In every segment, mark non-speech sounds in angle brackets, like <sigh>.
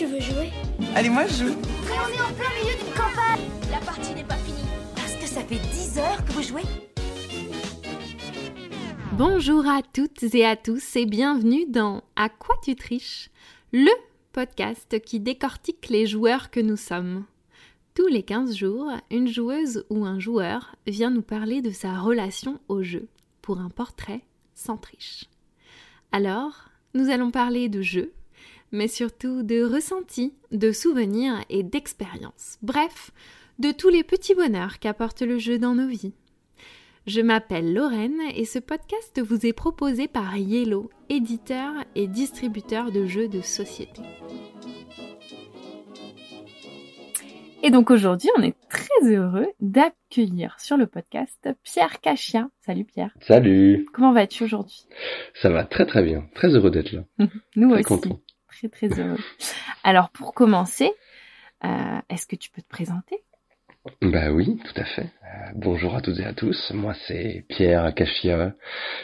tu veux jouer Allez, moi je joue. Mais on est en plein milieu d'une campagne La partie n'est pas finie. Parce que ça fait 10 heures que vous jouez Bonjour à toutes et à tous et bienvenue dans À quoi tu triches Le podcast qui décortique les joueurs que nous sommes. Tous les 15 jours, une joueuse ou un joueur vient nous parler de sa relation au jeu pour un portrait sans triche. Alors, nous allons parler de jeux, mais surtout de ressentis, de souvenirs et d'expériences. Bref, de tous les petits bonheurs qu'apporte le jeu dans nos vies. Je m'appelle Lorraine et ce podcast vous est proposé par Yellow, éditeur et distributeur de jeux de société. Et donc aujourd'hui, on est très heureux d'accueillir sur le podcast Pierre Cachia. Salut Pierre. Salut. Comment vas-tu aujourd'hui? Ça va très très bien. Très heureux d'être là. <laughs> Nous Très aussi. content. Très très heureux. Alors pour commencer, euh, est-ce que tu peux te présenter? Bah oui, tout à fait. Euh, bonjour à toutes et à tous. Moi c'est Pierre Cachia.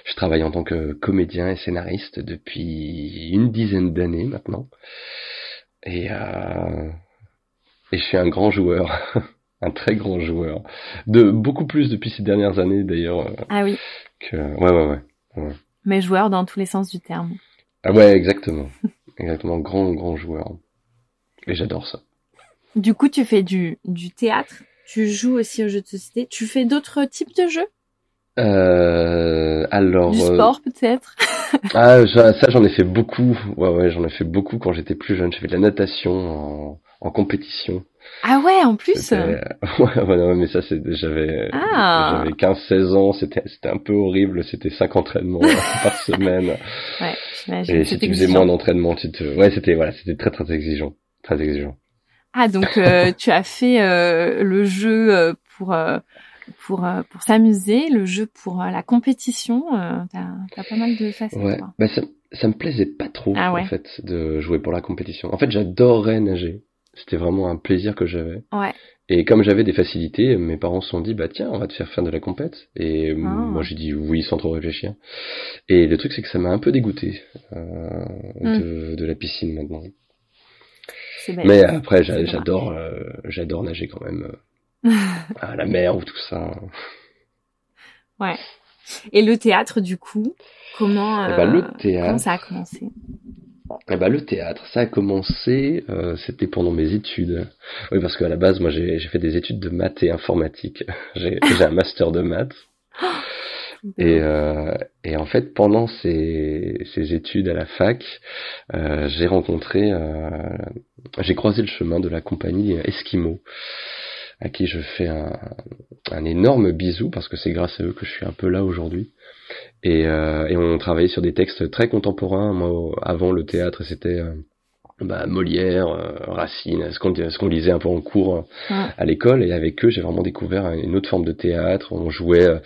Je travaille en tant que comédien et scénariste depuis une dizaine d'années maintenant. Et, euh, et je suis un grand joueur. <laughs> un très grand joueur. De beaucoup plus depuis ces dernières années d'ailleurs Ah oui, que ouais ouais ouais. mais joueur dans tous les sens du terme. Ah ouais, exactement. <laughs> exactement grand grand joueur. Et j'adore ça. Du coup, tu fais du, du théâtre, tu joues aussi aux jeux de société, tu fais d'autres types de jeux? Euh, alors Du euh, sport peut-être? Ah, ça, ça, j'en ai fait beaucoup. Ouais, ouais, j'en ai fait beaucoup quand j'étais plus jeune. J'ai fait de la natation en, en compétition. Ah ouais, en plus? <laughs> Ouais, ouais, non, mais ça, c'est, j'avais, Ah. j'avais 15-16 ans. C'était, c'était un peu horrible. C'était 5 entraînements <laughs> par semaine. Ouais, j'imagine. Et si tu faisais exigeant. moins d'entraînements, tu te, ouais, c'était, voilà, c'était très, très exigeant. Très exigeant. Ah donc euh, <laughs> tu as fait euh, le jeu euh, pour euh, pour pour s'amuser, le jeu pour la compétition. T'as t'as pas mal de facettes. Ouais. Bah, ça, ça me plaisait pas trop, Ah ouais. en fait, de jouer pour la compétition. En fait, j'adorais nager. C'était vraiment un plaisir que j'avais. Ouais. Et comme j'avais des facilités, mes parents se sont dit, bah tiens, on va te faire faire de la compète. Et Ah. moi, j'ai dit oui sans trop réfléchir. Et le truc, c'est que ça m'a un peu dégoûté euh, Hmm. de, de la piscine maintenant. Mais après, j'adore, euh, j'adore nager quand même euh, <laughs> à la mer ou tout ça. Ouais. Et le théâtre du coup, comment Eh euh, ben, le théâtre. comment ça a commencé? Eh ben, le théâtre, ça a commencé, euh, c'était pendant mes études. Oui, parce qu'à la base, moi, j'ai j'ai fait des études de maths et informatique. <laughs> J'ai j'ai un master de maths. <gasps> Et, euh, et en fait, pendant ces, ces études à la fac, euh, j'ai rencontré, euh, j'ai croisé le chemin de la compagnie Esquimau, à qui je fais un, un énorme bisou parce que c'est grâce à eux que je suis un peu là aujourd'hui. Et, euh, et on travaillait sur des textes très contemporains. Moi, avant le théâtre, c'était euh, bah, Molière, euh, Racine, ce qu'on ce qu'on lisait un peu en cours à l'école. Et avec eux, j'ai vraiment découvert une autre forme de théâtre. On jouait euh,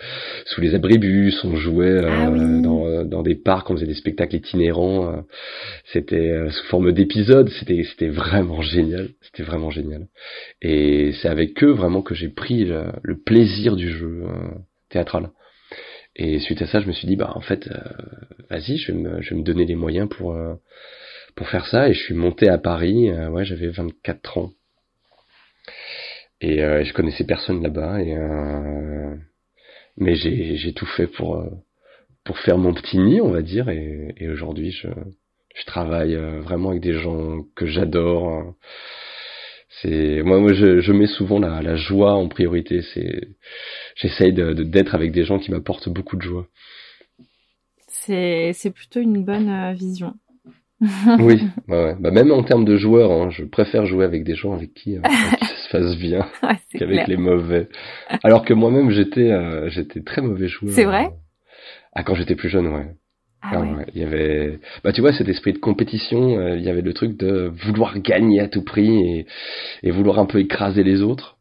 sous les abribus, on jouait euh, Ah oui. dans, dans des parcs, on faisait des spectacles itinérants. C'était sous forme d'épisodes. C'était c'était vraiment génial. C'était vraiment génial. Et c'est avec eux vraiment que j'ai pris le, le plaisir du jeu théâtral. Et suite à ça, je me suis dit bah en fait, euh, vas-y, je vais me je vais me donner les moyens pour euh, pour faire ça. Et je suis monté à Paris. euh, ouais, j'avais 24 ans. Et euh, je connaissais personne là-bas. Et euh, mais j'ai j'ai tout fait pour euh, pour faire mon petit nid, on va dire. Et, et aujourd'hui, je je travaille vraiment avec des gens que j'adore. C'est moi, moi je, je mets souvent la, la joie en priorité. C'est j'essaye de de- d'être avec des gens qui m'apportent beaucoup de joie. C'est c'est plutôt une bonne euh, vision. <laughs> Oui, ouais. Bah, même en termes de joueurs, hein, je préfère jouer avec des gens avec qui, euh, avec <laughs> qui <laughs> ça se passe bien Ouais, qu'avec les mauvais. Alors que moi-même j'étais euh, j'étais très mauvais joueur. C'est vrai? euh. Ah quand j'étais plus jeune, ouais. Ah ouais. ouais, il y avait, bah tu vois, cet esprit de compétition, euh, il y avait le truc de vouloir gagner à tout prix et, et vouloir un peu écraser les autres.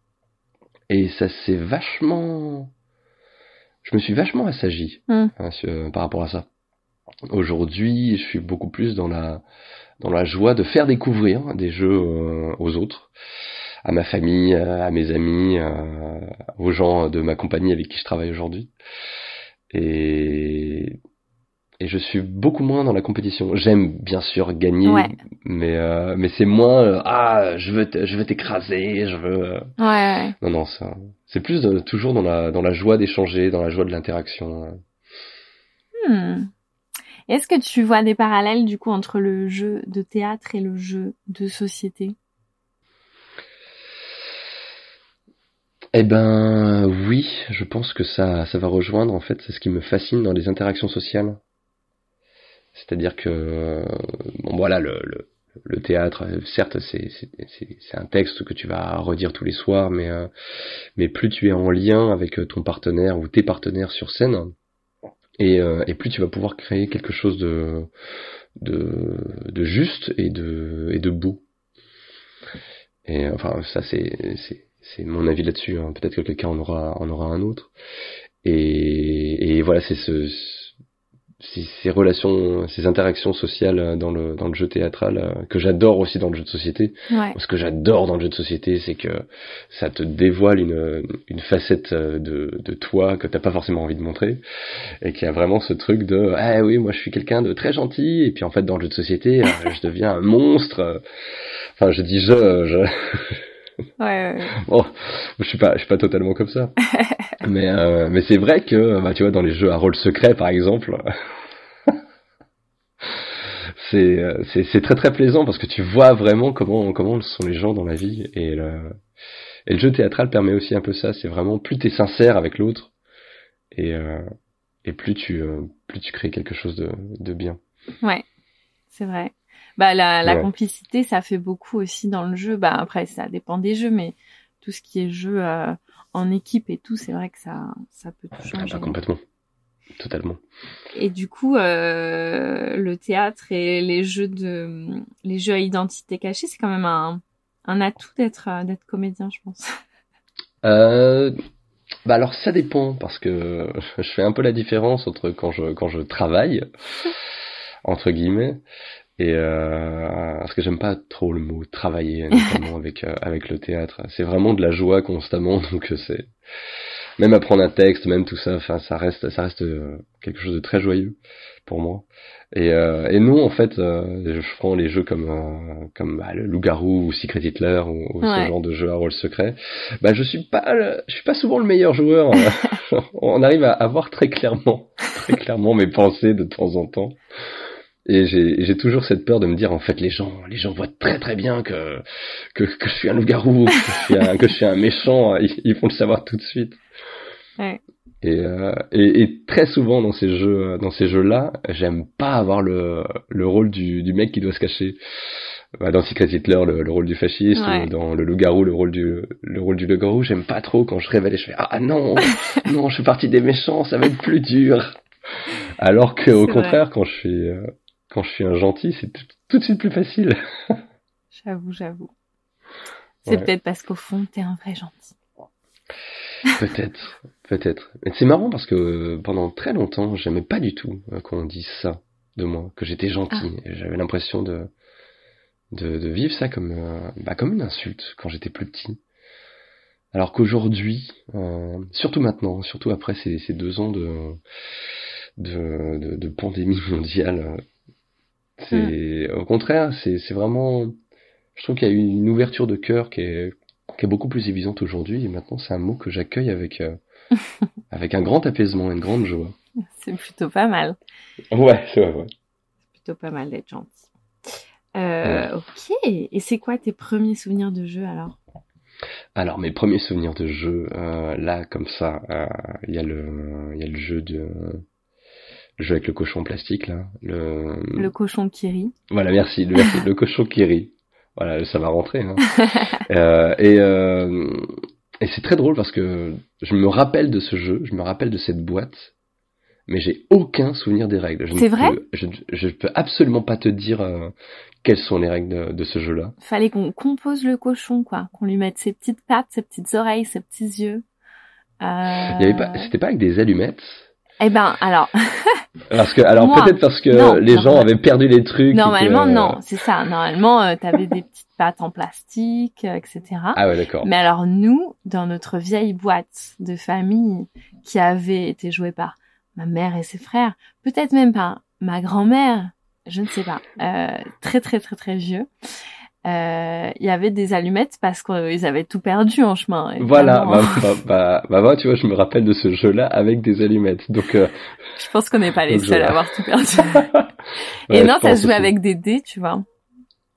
Et ça s'est vachement, je me suis vachement assagi Hmm. hein, sur- par rapport à ça. Aujourd'hui, je suis beaucoup plus dans la dans la joie de faire découvrir des jeux euh, aux autres, à ma famille, euh, à mes amis, euh, aux gens de ma compagnie avec qui je travaille aujourd'hui. Et et je suis beaucoup moins dans la compétition. J'aime bien sûr gagner, Ouais. mais euh, mais c'est moins euh, ah je veux je veux t'écraser, je veux euh, Ouais, ouais. non non ça c'est plus de- toujours dans la dans la joie d'échanger, dans la joie de l'interaction. Hmm. Est-ce que tu vois des parallèles du coup entre le jeu de théâtre et le jeu de société? Eh ben oui, je pense que ça ça va rejoindre en fait c'est ce qui me fascine dans les interactions sociales. C'est-à-dire que euh, bon voilà le, le le théâtre, euh, certes, c'est un texte que tu vas redire tous les soirs, mais euh, mais plus tu es en lien avec euh, ton partenaire ou tes partenaires sur scène, et euh, et plus tu vas pouvoir créer quelque chose de de de juste et de et de beau. Et enfin ça c'est c'est c'est mon avis là-dessus. hein. Peut-être que quelqu'un en aura en aura un autre. Et et voilà c'est ce ces, ces relations, ces interactions sociales dans le dans le jeu théâtral euh, que j'adore aussi dans le jeu de société. Ouais. Ce que j'adore dans le jeu de société, c'est que ça te dévoile une, une facette euh, de, de toi que t'as pas forcément envie de montrer, et qu'il y a vraiment ce truc de ah oui moi je suis quelqu'un de très gentil, et puis en fait dans le jeu de société euh, je deviens un monstre. Enfin je dis je, je Ouais, ouais. <laughs> bon je suis pas je suis pas totalement comme ça, <laughs> mais euh, mais c'est vrai que bah tu vois dans les jeux à rôle secret par exemple. <laughs> c'est euh, c'est c'est très très plaisant parce que tu vois vraiment comment comment sont les gens dans la vie et le et le jeu théâtral permet aussi un peu ça c'est vraiment plus t'es sincère avec l'autre et euh, et plus tu euh, plus tu crées quelque chose de de bien Ouais, c'est vrai. Bah la, la Ouais. complicité, ça fait beaucoup aussi dans le jeu. Bah après, ça dépend des jeux, mais tout ce qui est jeu euh, en équipe et tout, c'est vrai que ça, ça peut tout Ah changer. bah, complètement totalement Et du coup, euh, le théâtre et les jeux de, les jeux à identité cachée, c'est quand même un, un atout d'être, euh, d'être comédien, je pense. <laughs> Euh, bah alors ça dépend parce que <laughs> je fais un peu la différence entre quand je quand je travaille <laughs> entre guillemets et euh, parce que j'aime pas trop le mot travailler notamment <laughs> avec euh, avec le théâtre. C'est vraiment de la joie constamment <laughs> donc euh, c'est même apprendre un texte, même tout ça, enfin ça reste ça reste euh, quelque chose de très joyeux pour moi. Et, euh, et non, en fait, euh, je prends les jeux comme euh, comme bah, le loup-garou ou Secret Hitler ou, ou Ouais. ce genre de jeu à rôle secret. Bah je suis pas le- je suis pas souvent le meilleur joueur. <laughs> On arrive à, à voir très clairement très clairement mes pensées de temps en temps. Et j'ai j'ai toujours cette peur de me dire en fait les gens les gens voient très très bien que que, que je suis un loup-garou, que je suis un que je suis un méchant, <laughs> ils, ils vont le savoir tout de suite. Ouais. Et, euh, et, et très souvent dans ces jeux, dans ces jeux-là, j'aime pas avoir le, le rôle du, du mec qui doit se cacher. Bah, Dans Secret Hitler, le, le rôle du fasciste, Ouais. ou dans le loup-garou, le rôle du, le rôle du loup-garou, j'aime pas trop quand je révèle et je fais ah non, <laughs> non, je suis parti des méchants, ça va être plus dur. Alors que au vrai. contraire, quand je suis, euh, quand je suis un gentil, c'est tout, de suite plus facile. <laughs> J'avoue, j'avoue. C'est Ouais. peut-être parce qu'au fond, t'es un vrai gentil. Peut-être, peut-être. Mais c'est marrant parce que euh, pendant très longtemps, j'aimais pas du tout euh, qu'on dise ça de moi, que j'étais gentil. Et J'avais l'impression de, de de vivre ça comme euh, bah, comme une insulte quand j'étais plus petit. Alors qu'aujourd'hui, euh, surtout maintenant, surtout après ces, ces deux ans de de, de, de pandémie mondiale, c'est au contraire, c'est c'est vraiment, je trouve qu'il y a eu une ouverture de cœur qui est qui est beaucoup plus évidente aujourd'hui et maintenant c'est un mot que j'accueille avec euh, <laughs> avec un grand apaisement, une grande joie. C'est plutôt pas mal. Ouais, c'est vrai. ouais. Plutôt pas mal d'être gentil. Euh, Ok. Et c'est quoi tes premiers souvenirs de jeu alors? Alors mes premiers souvenirs de jeu, euh, là comme ça, il y a le il y a le jeu de le jeu avec le cochon plastique là, le, Le cochon qui rit. voilà merci le, merci, le cochon qui rit. Voilà, ça va rentrer. Hein. <laughs> Euh, et euh, et c'est très drôle parce que je me rappelle de ce jeu, je me rappelle de cette boîte, mais j'ai aucun souvenir des règles. C'est vrai peux- je, je peux absolument pas te dire euh, quelles sont les règles de, de ce jeu-là. Fallait qu'on compose le cochon, quoi. Qu'on lui mette ses petites pattes, ses petites oreilles, ses petits yeux. Euh... Il y avait pas, c'était pas avec des allumettes? Eh ben, alors, <laughs> Parce que, alors peut-être parce que non, les gens avaient perdu les trucs. que- normalement, non, c'est ça. Normalement, euh, t'avais des petites pattes en plastique, euh, etc. Ah ouais, d'accord. Mais alors, nous, dans notre vieille boîte de famille qui avait été jouée par ma mère et ses frères, peut-être même par ma grand-mère, je ne sais pas, euh, très très très très vieux. Euh, il y avait des allumettes parce qu'ils avaient tout perdu en chemin. Voilà, bah, bah, bah, bah, bah, tu vois, je me rappelle de ce jeu-là avec des allumettes. Donc, euh... je pense qu'on n'est pas les seuls à avoir tout perdu. <laughs> Et non, ça se jouait avec des dés, tu vois.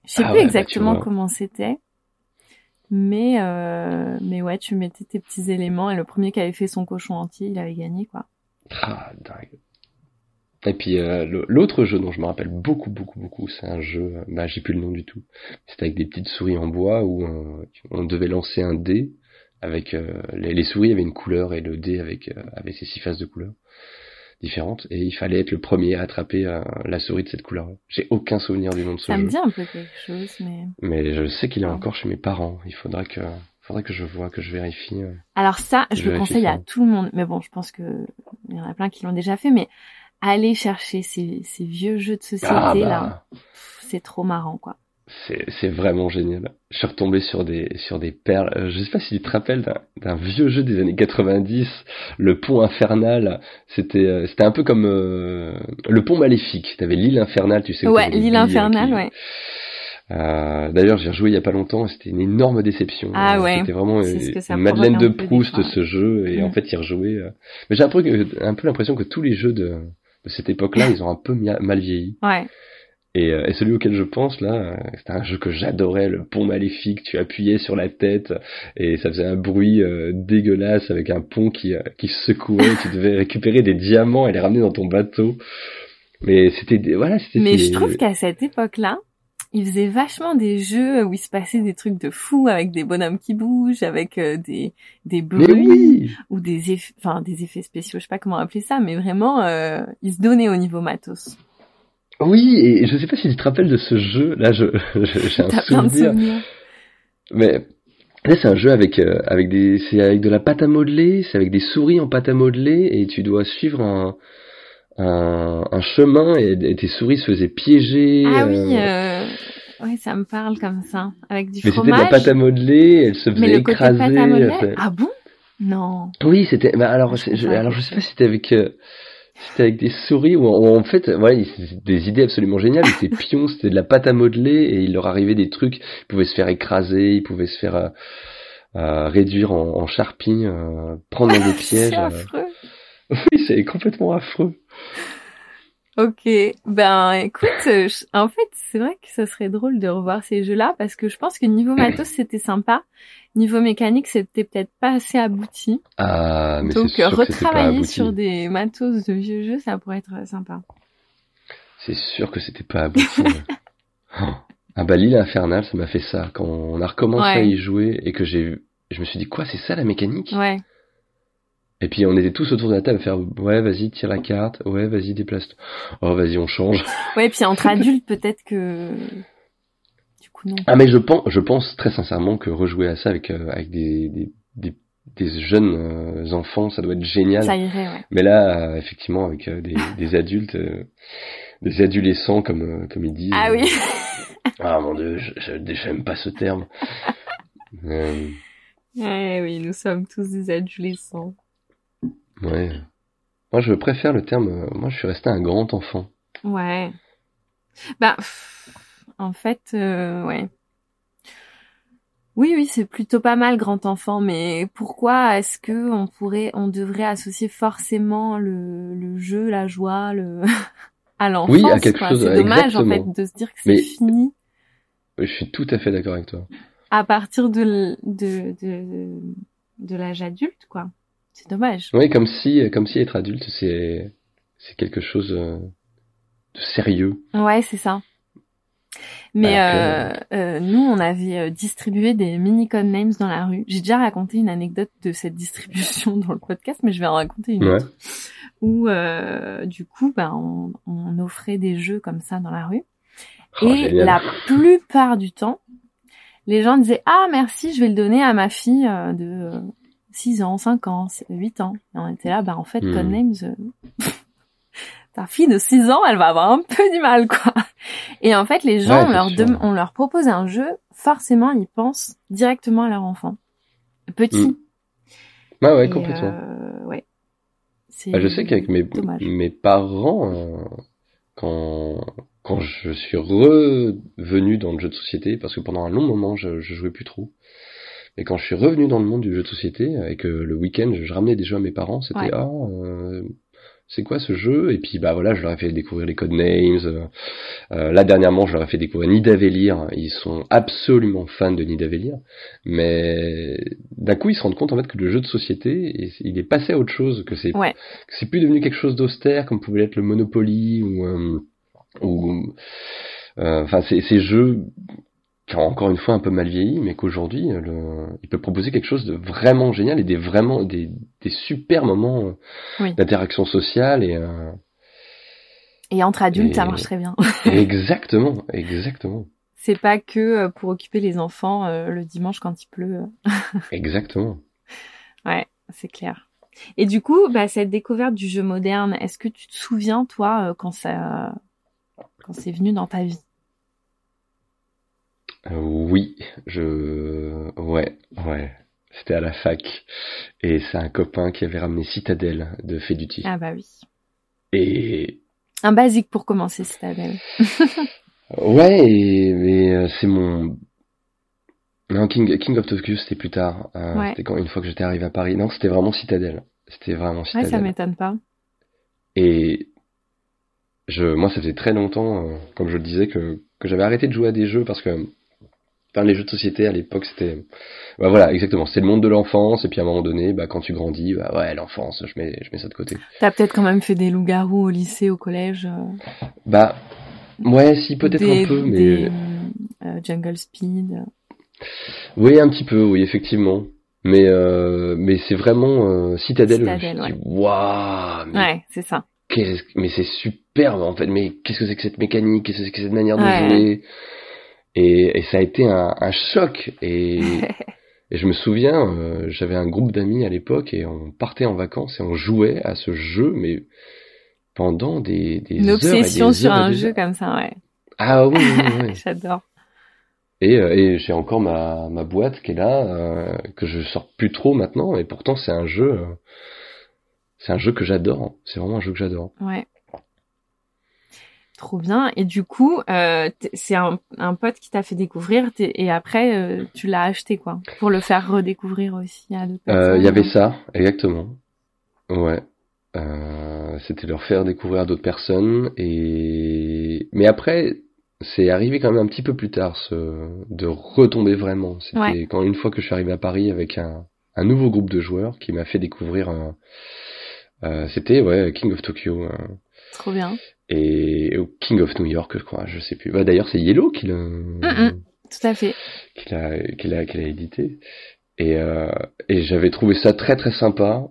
Je sais Ah plus bah, exactement comment c'était. Mais euh, mais ouais, tu mettais tes petits éléments et le premier qui avait fait son cochon entier, il avait gagné quoi. Ah, dingue. Et puis euh, l'autre jeu dont je me rappelle beaucoup, beaucoup, beaucoup, c'est un jeu, euh, bah j'ai plus le nom du tout. C'était avec des petites souris en bois où on devait lancer un dé avec euh, les, les souris avaient une couleur et le dé avec euh, avait ses six faces de couleurs différentes et il fallait être le premier à attraper euh, la souris de cette couleur. J'ai aucun souvenir du nom de ce Ça jeu, me dit un peu quelque chose, mais mais je sais qu'il est encore chez mes parents. Il faudra que faudrait que je vois, que je vérifie. euh. alors ça, Je je le conseille ça. à tout le monde. Mais bon, je pense que il y en a plein qui l'ont déjà fait, mais allez chercher ces, ces vieux jeux de société Ah là, bah, Pff, c'est trop marrant quoi. C'est, c'est vraiment génial. Je suis retombé sur des, sur des perles. Euh, je sais pas si tu te rappelles d'un, vieux jeu des années 90, le pont infernal. C'était, euh, c'était un peu comme euh, le pont maléfique. T'avais l'île infernale, tu sais. Ouais, l'île euh, infernale, qui- ouais. Euh, d'ailleurs, j'ai rejoué il y a pas longtemps. C'était une énorme déception. Ah ouais, C'était vraiment une, Madeleine de Proust ce jeu. Et Mm. en fait, y rejouer. Mais j'ai un peu, un peu l'impression que tous les jeux de, de cette époque-là, ils ont un peu mal vieilli. Ouais. Et, euh, et celui auquel je pense là, euh, c'était un jeu que j'adorais, le pont maléfique. Tu appuyais sur la tête et ça faisait un bruit euh, dégueulasse avec un pont qui, euh, qui se secouait. tu devais récupérer des diamants et les ramener dans ton bateau. Mais c'était voilà, c'était. Mais je trouve qu'à cette époque-là, ils faisaient vachement des jeux où il se passait des trucs de fou avec des bonhommes qui bougent, avec euh, des des bruits oui. ou des effets, enfin des effets spéciaux, je sais pas comment appeler ça, mais vraiment euh, ils se donnaient au niveau matos. Oui, et je sais pas si tu te rappelles de ce jeu. Là, je, <laughs> j'ai un souvenir. Mais là, c'est un jeu avec euh, avec des c'est avec de la pâte à modeler, c'est avec des souris en pâte à modeler et tu dois suivre un un, un chemin et, et tes souris se faisaient piéger. Ah euh, oui, euh... ouais, ça me parle comme ça, avec du Mais c'était de la pâte à modeler, elle se mais faisait côté écraser. pâte à modeler, c'est- ah bon? Non. Oui, c'était. Bah alors, Ah, je alors je sais pas si c'était avec. euh, c'était avec des souris ou en, fait, voilà, c'était des idées absolument géniales. Ils étaient <laughs> pions, c'était de la pâte à modeler et il leur arrivait des trucs. Ils pouvaient se faire écraser, ils pouvaient se faire euh, euh, réduire en, en charpie, euh, prendre dans des <laughs> pièges. C'est affreux. <laughs> Oui, c'est complètement affreux. Ok, ben écoute, euh, je- en fait c'est vrai que ça serait drôle de revoir ces jeux-là parce que je pense que niveau matos c'était sympa, niveau mécanique c'était peut-être pas assez abouti. Ah, mais Donc sûr retravailler sur des matos de vieux jeux ça pourrait être sympa. C'est sûr que c'était pas abouti. <laughs> Oh. Ah bah l'île infernale, ça m'a fait ça. Quand on a recommencé Ouais. à y jouer et que j'ai, je me suis dit quoi, c'est ça la mécanique? Ouais. Et puis on était tous autour de la table à faire ouais vas-y tire la carte, ouais vas-y déplace. Oh vas-y on change. <laughs> Ouais, puis entre adultes peut-être que du coup non. Ah mais je pense, je pense très sincèrement que rejouer à ça avec euh, avec des, des, des, des jeunes euh, enfants, ça doit être génial. Ça irait, ouais. Mais là euh, effectivement avec des, des adultes, des adolescents comme comme ils disent. Ah oui. <laughs> Ah mon dieu, je, j'aime pas ce terme. <laughs> Ouais, oui, nous sommes tous des adolescents. Ouais. Moi je préfère le terme. euh, moi je suis resté un grand enfant. Ouais. Bah, en fait, euh, ouais. Oui, oui, c'est plutôt pas mal, grand enfant, mais pourquoi est-ce que on pourrait, on devrait associer forcément le, le jeu, la joie, le, <laughs> à l'enfance, Oui, à quelque quoi. chose, C'est dommage, en fait, de se dire que c'est fini Je suis tout à fait d'accord avec toi. à partir de, de, de, de l'âge adulte, quoi. C'est dommage. Oui, comme si, comme si être adulte, c'est, c'est quelque chose euh, de sérieux. Ouais, c'est ça. Mais Alors euh, euh, nous, on avait euh, distribué des mini names dans la rue. J'ai déjà raconté une anecdote de cette distribution <laughs> dans le podcast, mais je vais en raconter une Ouais. autre. Où euh, du coup, bah, on, on offrait des jeux comme ça dans la rue. Oh, Et génial. la plupart du temps, les gens disaient ah merci, je vais le donner à ma fille de 6 ans, 5 ans, 8 ans. Et on était là, bah en fait. Codenames, euh, <laughs> ta fille de 6 ans, elle va avoir un peu du mal, quoi. Et en fait, les gens, Ouais, on, leur dem- on leur propose un jeu, forcément, ils pensent directement à leur enfant. Petit. Ah ouais, Et, complètement. euh, ouais. C'est Ah, je sais qu'avec mes, dommage. mes parents, euh, quand quand je suis revenu dans le jeu de société, parce que pendant un long moment, je, je jouais plus trop. Et quand je suis revenu dans le monde du jeu de société, et que le week-end, je, ramenais des jeux à mes parents, c'était Ouais. ah, euh, c'est quoi ce jeu? Et puis bah voilà, je leur ai fait découvrir les codenames. Euh, euh, là dernièrement, je leur ai fait découvrir Nidavellir. Ils sont absolument fans de Nidavellir, mais d'un coup, ils se rendent compte en fait que le jeu de société, il est passé à autre chose, que c'est Ouais. que c'est plus devenu quelque chose d'austère comme pouvait l'être le Monopoly ou euh, ou euh, enfin ces, ces jeux qui encore une fois un peu mal vieilli, mais qu'aujourd'hui euh, le, il peut proposer quelque chose de vraiment génial et des vraiment des, des super moments euh, Oui. d'interaction sociale et euh, Et entre adultes, ça marche très bien. <laughs> exactement, exactement, C'est pas que pour occuper les enfants euh, le dimanche quand il pleut. <laughs> exactement. Ouais, c'est clair. Et du coup, bah, cette découverte du jeu moderne, est-ce que tu te souviens, toi, quand ça, quand c'est venu dans ta vie? Euh, oui, je ouais ouais. C'était à la fac et c'est un copain qui avait ramené Citadel de Feduti. Ah bah oui. Et Un basique pour commencer, Citadel. <laughs> Ouais, et, mais euh, c'est mon. Non, King, King of Tokyo, c'était plus tard. Euh, Ouais. C'était quand une fois que j'étais arrivé à Paris. Non, c'était vraiment Citadel. C'était vraiment Ouais, Citadel. ça m'étonne pas. et je, moi, ça faisait très longtemps, euh, comme je le disais, que, que j'avais arrêté de jouer à des jeux parce que. Enfin, les jeux de société à l'époque, c'était. Bah voilà, exactement. C'était le monde de l'enfance, et puis à un moment donné, bah quand tu grandis, bah ouais, l'enfance, je mets, je mets ça de côté. T'as peut-être quand même fait des loups-garous au lycée, au collège. euh, Bah, ouais, si, peut-être un peu, mais. des, euh, Jungle Speed. Oui, un petit peu, oui, effectivement. Mais euh, mais c'est vraiment euh, Citadel. je me Citadel, suis ouais. Waouh, mais, Ouais, c'est ça. mais c'est superbe en fait. Mais qu'est-ce que c'est que cette mécanique? Qu'est-ce que c'est que cette manière de Ouais. jouer? Et, et ça a été un, un choc. Et, <laughs> et je me souviens, euh, j'avais un groupe d'amis à l'époque et on partait en vacances et on jouait à ce jeu, mais pendant des, des Une heures et obsession des sur heures un jeu heures. comme ça, ouais. Ah oui, oui, oui, oui. <laughs> J'adore. Et, euh, et j'ai encore ma, ma boîte qui est là, euh, que je sors plus trop maintenant, et pourtant c'est un jeu, euh, c'est un jeu que j'adore. C'est vraiment un jeu que j'adore. Ouais. Trop bien. Et du coup, euh, c'est un, un pote qui t'a fait découvrir et après, euh, tu l'as acheté, quoi. Pour le faire redécouvrir aussi à d'autres Euh, personnes. Il y avait ça, exactement. Ouais. C'était leur faire découvrir à d'autres personnes. Et mais après, c'est arrivé quand même un petit peu plus tard, ce... de retomber vraiment. C'était Ouais. quand une fois que je suis arrivé à Paris avec un, un nouveau groupe de joueurs qui m'a fait découvrir. un- euh, C'était ouais King of Tokyo. Trop bien. et au King of New York, je crois, je sais plus. Bah, D'ailleurs, c'est Yellow qui l'a. Tout à fait. qui l'a, qui l'a, qui l'a édité. Et, euh, et j'avais trouvé ça très très sympa.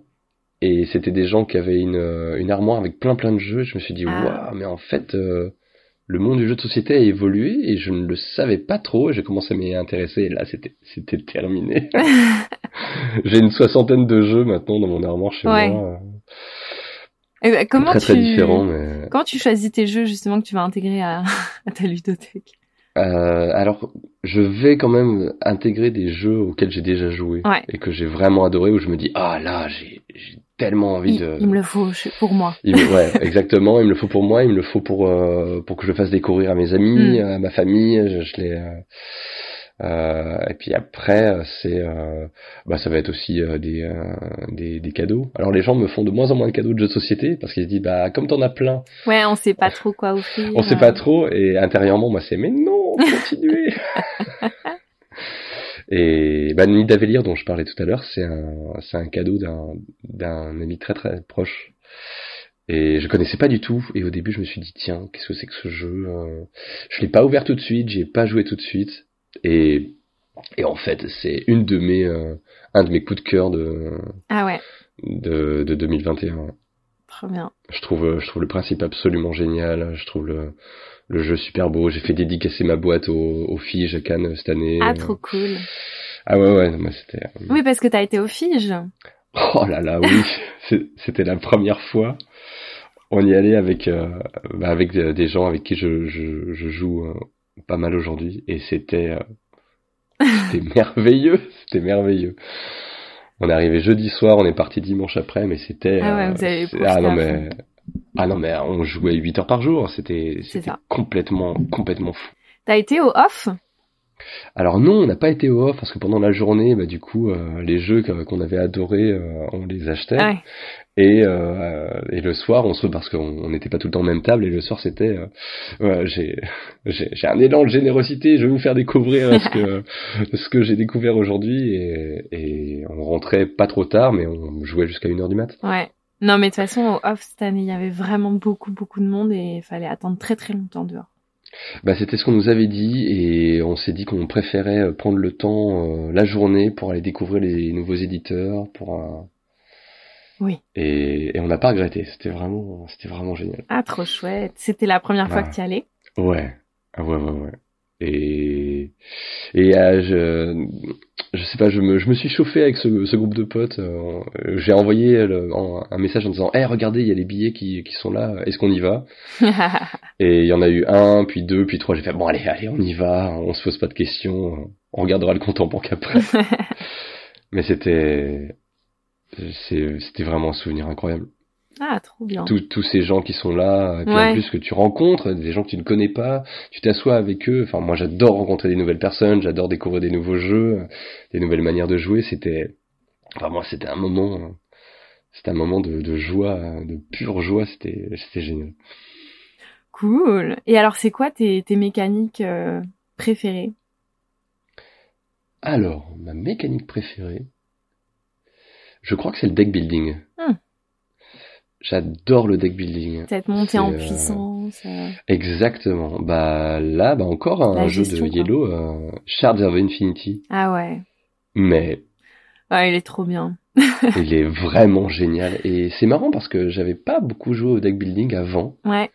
Et c'était des gens qui avaient une, euh, une armoire avec plein plein de jeux. Je me suis dit, Ah. waouh, mais en fait, euh, le monde du jeu de société a évolué et je ne le savais pas trop. Et j'ai commencé à m'y intéresser et là, c'était, c'était terminé. <laughs> J'ai une soixantaine de jeux maintenant dans mon armoire chez Ouais. moi. Et ben, comment très tu... très différents, mais. Comment tu choisis tes jeux justement que tu vas intégrer à, <laughs> à ta ludothèque? Euh, alors, je vais quand même intégrer des jeux auxquels j'ai déjà joué Ouais. et que j'ai vraiment adoré, où je me dis ah là j'ai tellement envie il, de. il me le faut pour moi. Il ouais, <laughs> exactement. Il me le faut pour moi, il me le faut pour euh, pour que je le fasse découvrir à mes amis, Mm. à ma famille. Je, je les. euh, euh, et puis après, euh, c'est euh, bah ça va être aussi euh, des, euh, des des cadeaux. Alors les gens me font de moins en moins de cadeaux de jeux de société parce qu'ils se disent bah comme t'en as plein, Ouais, on sait pas trop quoi offrir. on sait pas trop et intérieurement moi c'est mais non continuez <laughs> et bah Nidavellir dont je parlais tout à l'heure c'est un c'est un cadeau d'un d'un ami très très proche. Et je connaissais pas du tout. Et au début je me suis dit tiens qu'est-ce que c'est que ce jeu euh, je l'ai pas ouvert tout de suite j'y ai pas joué tout de suite et et en fait c'est une de mes euh, un de mes coups de cœur de Ah ouais, de, de 2021 trop bien. je trouve, je trouve le principe absolument génial. Je trouve le, le jeu super beau. J'ai fait dédicacer ma boîte aux, aux filles à Cannes cette année. Ah trop cool. Ah ouais, ouais, moi c'était. Oui, parce que t'as été au Fige. Oh là là, oui, <laughs> c'était la première fois. On y allait avec, euh, bah, avec des gens avec qui je, je, je joue euh, pas mal aujourd'hui. Et c'était, euh, <laughs> c'était merveilleux. C'était merveilleux. On est arrivé jeudi soir, on est parti dimanche après, mais c'était. Ah ouais, euh, vous avez Ah non, mais. Ah non, mais on jouait 8 heures par jour. C'était c'était complètement, complètement fou. T'as été au off? Alors non, on n'a pas été au off parce que pendant la journée, bah, du coup, euh, les jeux qu'on avait adorés, euh, on les achetait. Ouais. Et, euh, et le soir, on se parce qu'on on n'était pas tout le temps en même table. Et le soir, c'était, euh, ouais, j'ai, <laughs> j'ai, j'ai un élan de générosité. Je vais vous faire découvrir ce que, <laughs> ce que j'ai découvert aujourd'hui. Et, et on rentrait pas trop tard, mais on jouait jusqu'à une heure du mat. Ouais. Non, mais de toute façon, au off cette année, il y avait vraiment beaucoup, beaucoup de monde et il fallait attendre très, très longtemps dehors. Bah, c'était ce qu'on nous avait dit et on s'est dit qu'on préférait euh, prendre le temps euh, la journée pour aller découvrir les nouveaux éditeurs, pour euh, Oui. et, et on n'a pas regretté. C'était vraiment, c'était vraiment génial. Ah, trop chouette. C'était la première fois que tu y allais? Ouais, ah ouais, ouais, ouais. Et et euh, je je sais pas, je me je me suis chauffé avec ce, ce groupe de potes. euh, J'ai envoyé le- en- un message en disant, hey, regardez, il y a les billets qui qui sont là. Est-ce qu'on y va? <laughs> Et il y en a eu un, puis deux, puis trois. J'ai fait bon allez, allez, on y va. On se pose pas de questions. On regardera le compte en banque après. <laughs> Mais c'était c'est- c'était vraiment un souvenir incroyable. ah, trop bien. Tous tous ces gens qui sont là, et puis Ouais. en plus que tu rencontres, des gens que tu ne connais pas, tu t'assois avec eux. Enfin moi j'adore rencontrer des nouvelles personnes, j'adore découvrir des nouveaux jeux, des nouvelles manières de jouer. C'était enfin moi c'était un moment c'était un moment de, de joie, de pure joie. C'était c'était génial. Cool. Et alors, c'est quoi tes, tes mécaniques euh, préférées? Alors, ma mécanique préférée, je crois que c'est le deck building. Hmm. J'adore le deck building. Cette montée en euh, puissance euh, Exactement. Bah là, bah encore un La jeu gestion, de quoi. Yellow, Shards of Infinity, Ah ouais. mais Ouais, il est trop bien. <laughs> il est vraiment <laughs> génial. Et c'est marrant parce que j'avais pas beaucoup joué au deck building avant, Ouais.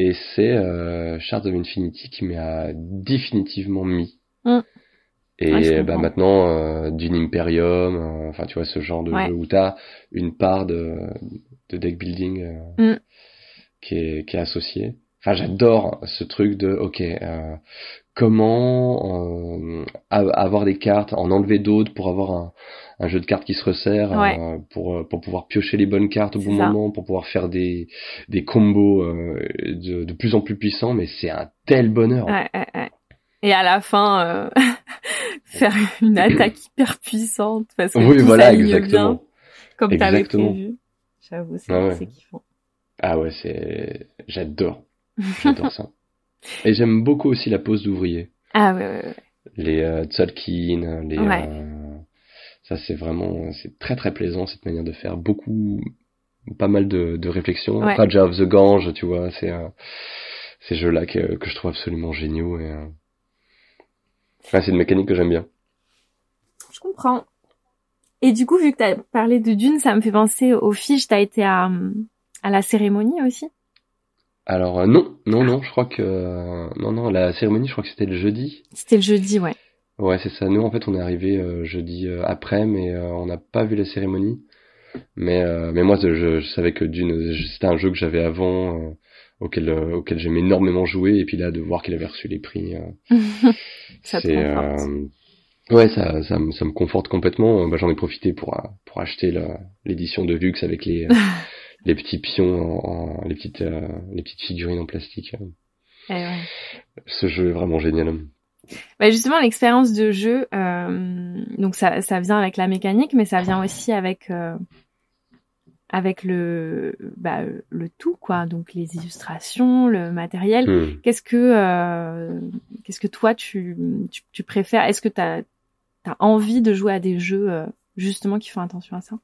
Et c'est euh, Shards of Infinity qui m'a définitivement mis. Hmm. Et Ouais, je bah maintenant, euh, Dune Imperium, euh, enfin tu vois ce genre de Ouais. jeu où t'as une part de, de deck building euh, Mm. qui, est, qui est associée. Enfin j'adore ce truc de, ok, euh, comment euh, avoir des cartes, en enlever d'autres pour avoir un, un jeu de cartes qui se resserre, Ouais. euh, pour, euh, pour pouvoir piocher les bonnes cartes au bon ça. moment, pour pouvoir faire des, des combos euh, de, de plus en plus puissants, mais c'est un tel bonheur. Ouais, ouais, ouais. Et à la fin, euh, <laughs> faire une attaque hyper puissante parce que Oui, tout voilà, exactement. bien, comme t'avais prévu. J'avoue, c'est Ah kiffant. Ah ouais, c'est, j'adore, j'adore ça. Et j'aime beaucoup aussi la pose d'ouvrier. Ah ouais, ouais, ouais. Les euh, Tzolk'in, les, Ouais. euh, ça c'est vraiment, c'est très très plaisant cette manière de faire. Beaucoup, pas mal de, de réflexions. Ouais. Raja of the Gange, tu vois, c'est euh, ces jeux-là que, que je trouve absolument géniaux et euh, ouais, c'est une mécanique que j'aime bien. Je comprends. Et du coup, vu que t'as parlé de Dune, ça me fait penser aux fiches. T'as été à, à la cérémonie aussi? Alors euh, non, non, non, je crois que euh, non, non, la cérémonie, je crois que c'était le jeudi. C'était le jeudi, ouais. Ouais, c'est ça. Nous, en fait, on est arrivé euh, jeudi euh, après, mais euh, on n'a pas vu la cérémonie. Mais, euh, mais moi, je, je savais que Dune, c'était un jeu que j'avais avant, euh, auquel, euh, auquel j'aimais énormément jouer, et puis là, de voir qu'il avait reçu les prix, euh, <laughs> ça te c'est, conforte. ouais, ça, ça, me, ça me conforte complètement. Bah, j'en ai profité pour, pour acheter l'édition de luxe avec les, <laughs> les petits pions, en, en- les petites, euh, les petites figurines en plastique. Eh ouais. Ce jeu est vraiment génial. Bah justement, l'expérience de jeu, euh, donc ça, ça vient avec la mécanique, mais ça vient aussi avec euh, avec le bah, le tout quoi, donc les illustrations, le matériel. Hmm. Qu'est-ce que euh, qu'est-ce que toi tu tu, tu préfères? Est-ce que t'as as envie de jouer à des jeux justement qui font attention à ça?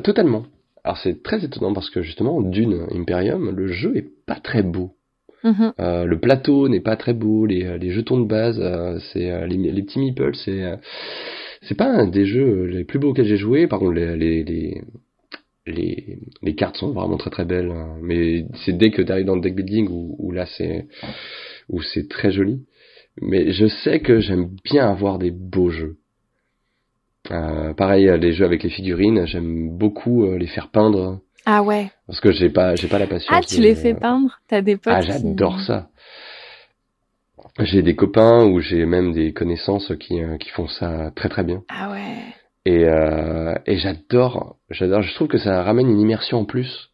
Totalement. Alors c'est très étonnant parce que justement, Dune Imperium, le jeu est pas très beau. Mhm. Euh, le plateau n'est pas très beau, les, les jetons de base, euh, c'est euh, les, les petits meeples, c'est euh, c'est pas un des jeux les plus beaux auxquels j'ai joué. Par contre, les les, les les cartes sont vraiment très très belles, hein. mais c'est dès que tu arrives dans le deck building où, où là c'est où c'est très joli. Mais je sais que j'aime bien avoir des beaux jeux. Euh, pareil, les jeux avec les figurines, j'aime beaucoup euh, les faire peindre Ah ouais. parce que j'ai pas j'ai pas la patience. Ah tu de- les fais peindre? T'as des potes ah, qui- j'adore ça. J'ai des copains ou j'ai même des connaissances qui, euh, qui font ça très très bien. Ah ouais. Et, euh, et j'adore, j'adore. Je trouve que ça ramène une immersion en plus.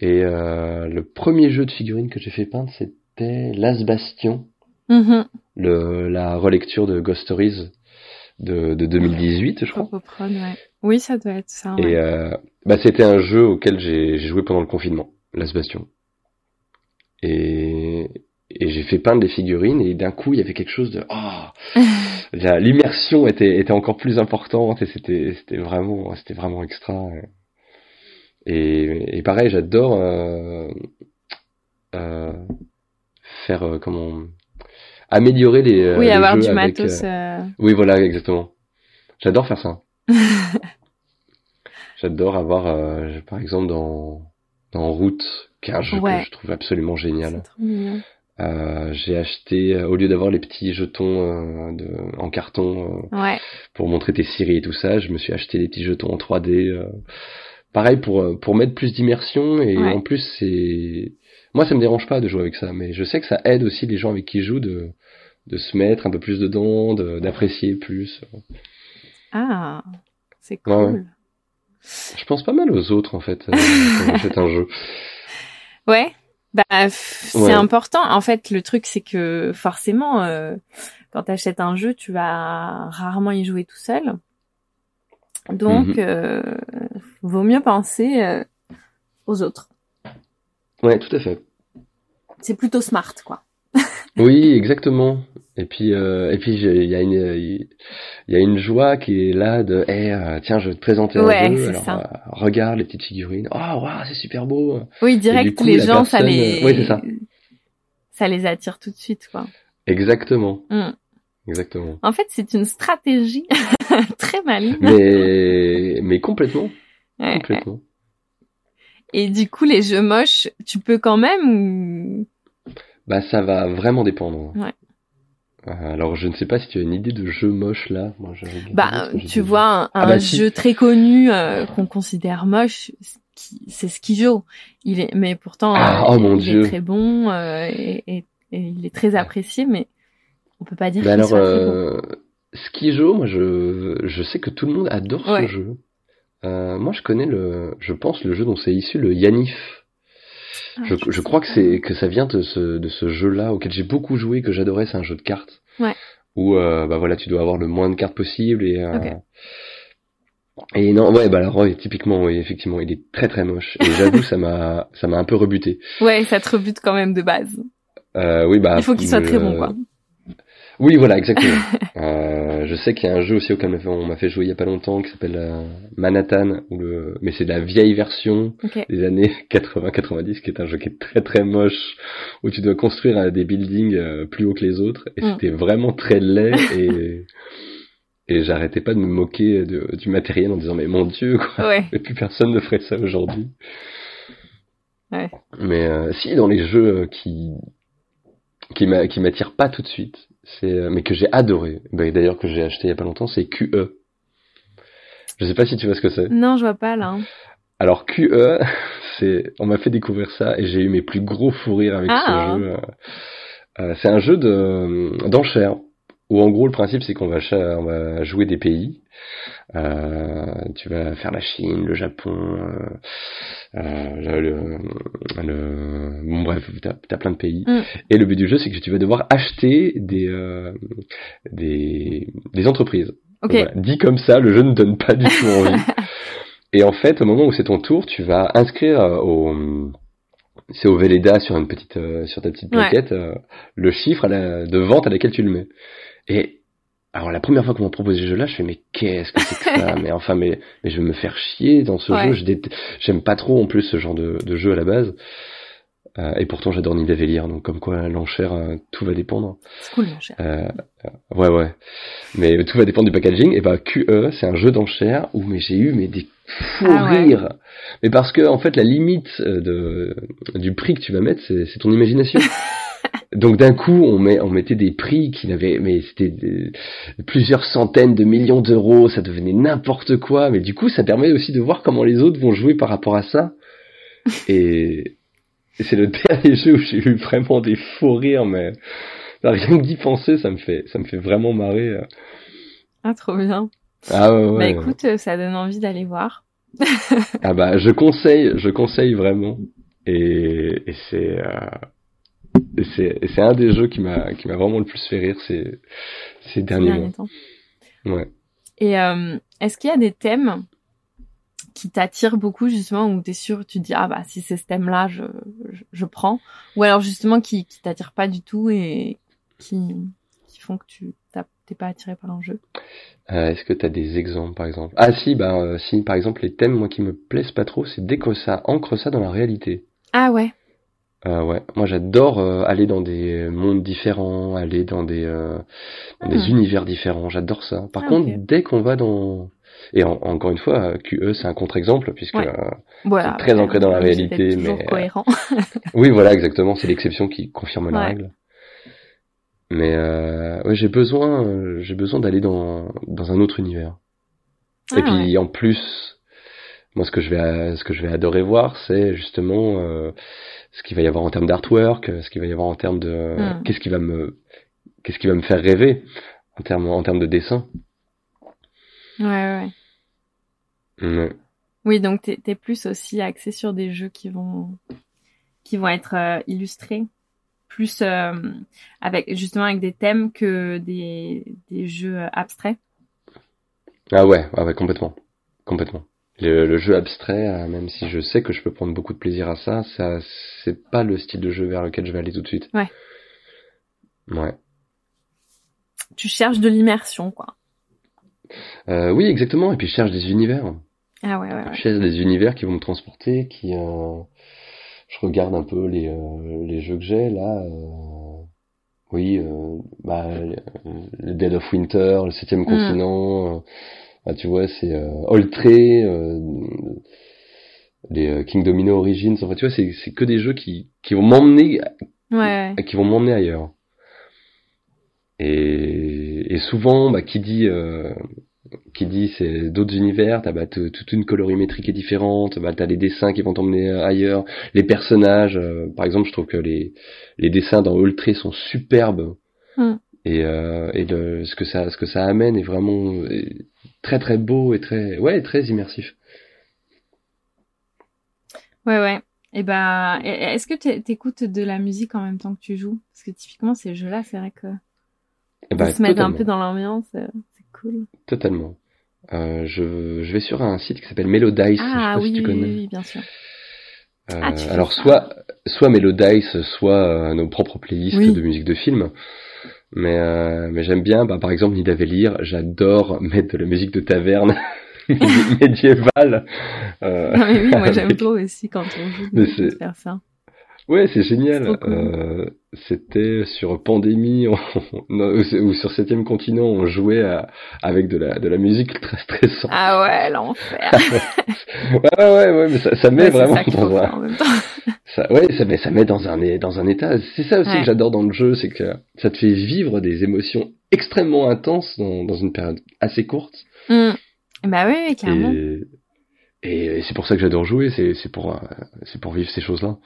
Et euh, le premier jeu de figurines que j'ai fait peindre, c'était Las Bastion, Mhm. le, la relecture de Ghost Stories de, de 2018, je crois. Popopron, ouais. Oui, ça doit être ça. ouais. Et euh, bah, c'était un jeu auquel j'ai joué pendant le confinement, Las Bastion. Et, et j'ai fait peindre des figurines et d'un coup il y avait quelque chose de oh, <laughs> l'immersion était était encore plus importante et c'était c'était vraiment c'était vraiment extra. Et, et pareil j'adore euh, euh, faire euh, comment améliorer les euh, oui, les avoir jeux du avec, matos. euh, euh, oui, voilà, exactement. J'adore faire ça. <laughs> J'adore avoir, par exemple, dans, dans Route, qui est un jeu Ouais. que je trouve absolument génial. Euh, j'ai acheté, euh, au lieu d'avoir les petits jetons euh, de, en carton Ouais. pour montrer tes séries et tout ça, je me suis acheté des petits jetons en 3D. euh, pareil pour pour mettre plus d'immersion et Ouais. en plus c'est, moi ça me dérange pas de jouer avec ça, mais je sais que ça aide aussi les gens avec qui je joue de de se mettre un peu plus dedans, de- d'apprécier plus. Ah, c'est cool. Ouais, ouais. Je pense pas mal aux autres en fait euh, quand j'achète un jeu. <laughs> Ouais. Bah, c'est Ouais. important. En fait, le truc, c'est que forcément, euh, quand tu achètes un jeu, tu vas rarement y jouer tout seul. Donc, euh, vaut mieux penser euh, aux autres. Ouais, tout à fait. C'est plutôt smart, quoi. Oui, exactement. Et puis euh, et puis il y a une il y a une joie qui est là de eh euh, tiens je vais te présenter un jeu alors ça. euh, regarde les petites figurines oh waouh c'est super beau Oui, direct, coup, les gens, ça les, c'est ça. ça les attire tout de suite, quoi. exactement Mm. exactement En fait, c'est une stratégie <laughs> très maligne. mais mais complètement Ouais, ouais. Et du coup, les jeux moches, tu peux quand même ou... bah ça va vraiment dépendre Ouais. Euh, alors je ne sais pas si tu as une idée de jeu moche là moi Bah, tu vois, un, Ah bah, si. jeu très connu euh, qu'on considère moche, qui- c'est Skijo. Il est, mais pourtant, Ah, euh, oh mon il Dieu. est très bon euh, et, et- et il est très apprécié, mais on peut pas dire Bah alors, soit très bon. euh, Skijo, moi je, je sais que tout le monde adore Ouais. ce jeu. Euh, moi je connais le, je pense le jeu dont c'est issu, le Yanif. Ah, Je, crois que c'est que ça vient de ce, de ce jeu-là auquel j'ai beaucoup joué, que j'adorais, c'est un jeu de cartes. Ouais. Où euh, bah voilà, tu dois avoir le moins de cartes possible et euh, et non ouais bah alors ouais, typiquement oui effectivement il est très très moche et j'avoue ça m'a ça m'a un peu rebuté. Ouais, ça te rebute quand même de base. Euh, oui bah Il faut qu'il soit très bon, quoi. Oui, voilà, exactement. <laughs> euh, je sais qu'il y a un jeu aussi auquel on m'a fait- jouer il y a pas longtemps qui s'appelle euh, Manhattan, où le... mais c'est la vieille version des années <laughs> 80-90, qui est un jeu qui est très très moche, où tu dois construire euh, des buildings euh, plus hauts que les autres, et Mm. c'était vraiment très laid, et, <laughs> et j'arrêtais pas de me moquer de- du matériel en disant, mais mon dieu, quoi, Ouais. mais plus personne ne ferait ça aujourd'hui. Ouais. Mais euh, si, dans les jeux qui qui m'a- qui m'attirent pas tout de suite, c'est euh, mais que j'ai adoré, bah, d'ailleurs que j'ai acheté il y a pas longtemps, c'est QE. Je sais pas si tu vois ce que c'est. Non, je vois pas là. hein. Alors QE, <laughs> c'est on m'a fait découvrir ça et j'ai eu mes plus gros fous rires avec Ah. ce jeu. Euh, euh, c'est un jeu de d'enchères où en gros le principe c'est qu'on va on va jouer des pays. Euh, tu vas faire la Chine, le Japon, euh, euh, le, le- bon bref, t'as as plein de pays. Mm. Et le but du jeu c'est que tu vas devoir acheter des euh, des des entreprises. Ok. Voilà. Dit comme ça, le jeu ne donne pas du tout envie. <laughs> Et en fait, au moment où c'est ton tour, tu vas inscrire au c'est au Velleda sur une petite euh, sur ta petite Ouais. plaquette euh, le chiffre à la, de vente à laquelle tu le mets. Et alors la première fois qu'on m'a proposé ce jeu-là, je fais mais qu'est-ce que c'est que ça <laughs> Mais enfin mais mais je vais me faire chier dans ce Ouais. jeu. Je J'aime pas trop en plus ce genre de, de jeu à la base. Euh, et pourtant j'adore Nidavellir, donc comme quoi l'enchère euh, tout va dépendre. C'est cool, mon cher. Euh, ouais, ouais. Mais tout va dépendre du packaging. Et bah, QE, c'est un jeu d'enchères où mais j'ai eu mais des fous Ah ouais. rires. Mais parce que en fait, la limite euh, de du prix que tu vas mettre, c'est ton imagination. <laughs> Donc d'un coup, on met on mettait des prix qui n'avaient mais c'était plusieurs centaines de millions d'euros, ça devenait n'importe quoi. Mais du coup, ça permet aussi de voir comment les autres vont jouer par rapport à ça. <laughs> Et, et c'est le dernier jeu où j'ai eu vraiment des faux rires, mais rien que d'y penser, ça me fait ça me fait vraiment marrer. euh. Ah, trop bien. Ah ouais, ouais. Bah écoute, euh, ça donne envie d'aller voir. Ah bah je conseille, je conseille vraiment. Et, et c'est euh, c'est c'est un des jeux qui m'a qui m'a vraiment le plus fait rire ces ces derniers mois. Temps. Ouais. Et euh, est-ce qu'il y a des thèmes qui t'attirent beaucoup justement où t'es sûr tu te dis ah bah si c'est ce thème là je, je, je prends? Ou alors justement qui qui t'attirent pas du tout et qui qui font que tu t'es pas attiré par l'enjeu? Euh, Est-ce que tu as des exemples par exemple? Ah si, bah euh, si par exemple les thèmes moi qui me plaisent pas trop, c'est dès que ça ancre ça dans la réalité. Ah ouais. Euh, ouais, moi j'adore euh, aller dans des mondes différents, aller dans des, dans des ah. univers différents, j'adore ça. Par ah, contre, dès qu'on va dans et encore une fois, QE c'est un contre-exemple puisque c'est très ancré dans la réalité, mais cohérent. oui, voilà, exactement, c'est l'exception qui confirme la règle. Mais euh, ouais, j'ai besoin, j'ai besoin d'aller dans dans un autre univers. et ah, puis en plus, moi ce que je vais ce que je vais adorer voir, c'est justement euh, ce qu'il va y avoir en termes d'artwork, ce qu'il va y avoir en termes de hmm. qu'est-ce qui va me qu'est-ce qui va me faire rêver en termes en termes de dessin. Ouais ouais. Oui, donc t'es es plus aussi axé sur des jeux qui vont qui vont être euh, illustrés plus euh, avec justement avec des thèmes que des, des jeux abstraits. Ah ouais, ouais, complètement, complètement. Le, jeu abstrait, euh, même si je sais que je peux prendre beaucoup de plaisir à ça, ça c'est pas le style de jeu vers lequel je vais aller tout de suite. Ouais. Ouais. Tu cherches de l'immersion, quoi. Euh, oui, exactement. Et puis je cherche des univers. Ah ouais, ouais, Je cherche des univers qui vont me transporter, qui je regarde un peu les, euh, les jeux que j'ai là. Euh, oui, euh, bah, le Dead of Winter, le septième mm. continent. Bah, tu vois, c'est Oltré, les King Domino Origins. Enfin, tu vois, c'est c'est que des jeux qui qui vont m'emmener, ouais. qui vont m'emmener ailleurs. Et, et souvent, bah, qui dit qui dit c'est d'autres univers, t'as bah, toute une colorimétrie qui est différente, bah, t'as les dessins qui vont t'emmener ailleurs, les personnages, euh, par exemple je trouve que les, les dessins dans Ultra sont superbes mm. Et, euh, et le, ce que ça ce que ça amène est vraiment très très beau et très ouais très immersif. Ouais ouais. Et bah est-ce que t'écoutes de la musique en même temps que tu joues? Parce que typiquement ces jeux-là, c'est vrai que eh bah, se mettre un peu dans l'ambiance. Euh, cool. Totalement. Euh, je, je vais sur un site qui s'appelle Melodice. Ah oui, si tu connais. oui, bien sûr. Euh, ah, alors soit soit Melodice, soit euh, nos propres playlists de musique de film. Mais euh, mais j'aime bien, bah, par exemple Nidavellir, j'adore mettre de la musique de taverne <laughs> médiévale. Euh, non mais oui, moi <laughs> j'aime trop aussi quand on joue de faire ça. Ouais, c'est génial. Euh, c'était sur Pandémie <laughs> ou sur Septième Continent, on jouait avec de la de la musique <laughs> très stressante. Ah ouais, l'enfer. <laughs> ouais, ouais, ouais, mais ça, ça met vraiment dans un. En même temps. ça, ouais, ça met ça met dans un dans un état. C'est ça aussi que j'adore dans le jeu, c'est que ça te fait vivre des émotions extrêmement intenses dans, dans une période assez courte. Mmh. Bah oui, carrément. Et, et c'est pour ça que j'adore jouer, c'est pour euh, c'est pour vivre ces choses-là.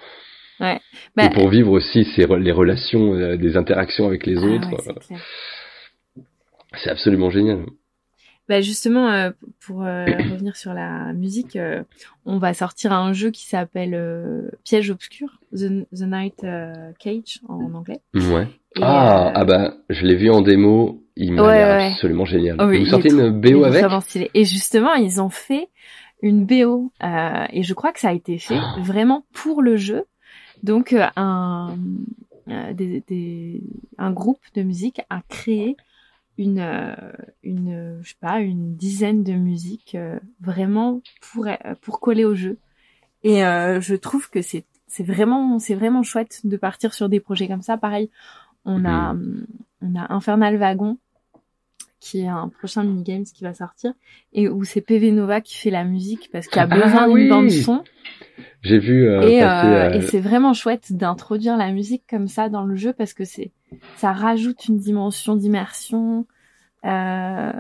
Ouais. Bah, et pour vivre aussi ces, les relations, euh, des interactions avec les ah autres. Euh, c'est absolument génial. Bah justement, euh, pour revenir sur la musique, on va sortir un jeu qui s'appelle Piège obscur, The, The Night Cage en anglais. Ouais. ah, ah bah je l'ai vu en démo, il m'a l'air absolument génial. Oh Vous sortez une BO avec? Et justement, ils ont fait une BO et je crois que ça a été fait ah. vraiment pour le jeu donc euh, un, euh, des, des, un groupe de musique a créé une, euh, une, je sais pas, une dizaine de musiques vraiment pour pour coller au jeu. Et je trouve que c'est c'est vraiment c'est vraiment chouette de partir sur des projets comme ça. Pareil, on a mhm. on a Infernal Wagon qui est un prochain minigames qui va sortir et où c'est PV Nova qui fait la musique parce qu'il y a ah besoin d'une bande son. J'ai vu. Euh, et, euh, et c'est vraiment chouette d'introduire la musique comme ça dans le jeu parce que c'est ça rajoute une dimension d'immersion. Euh,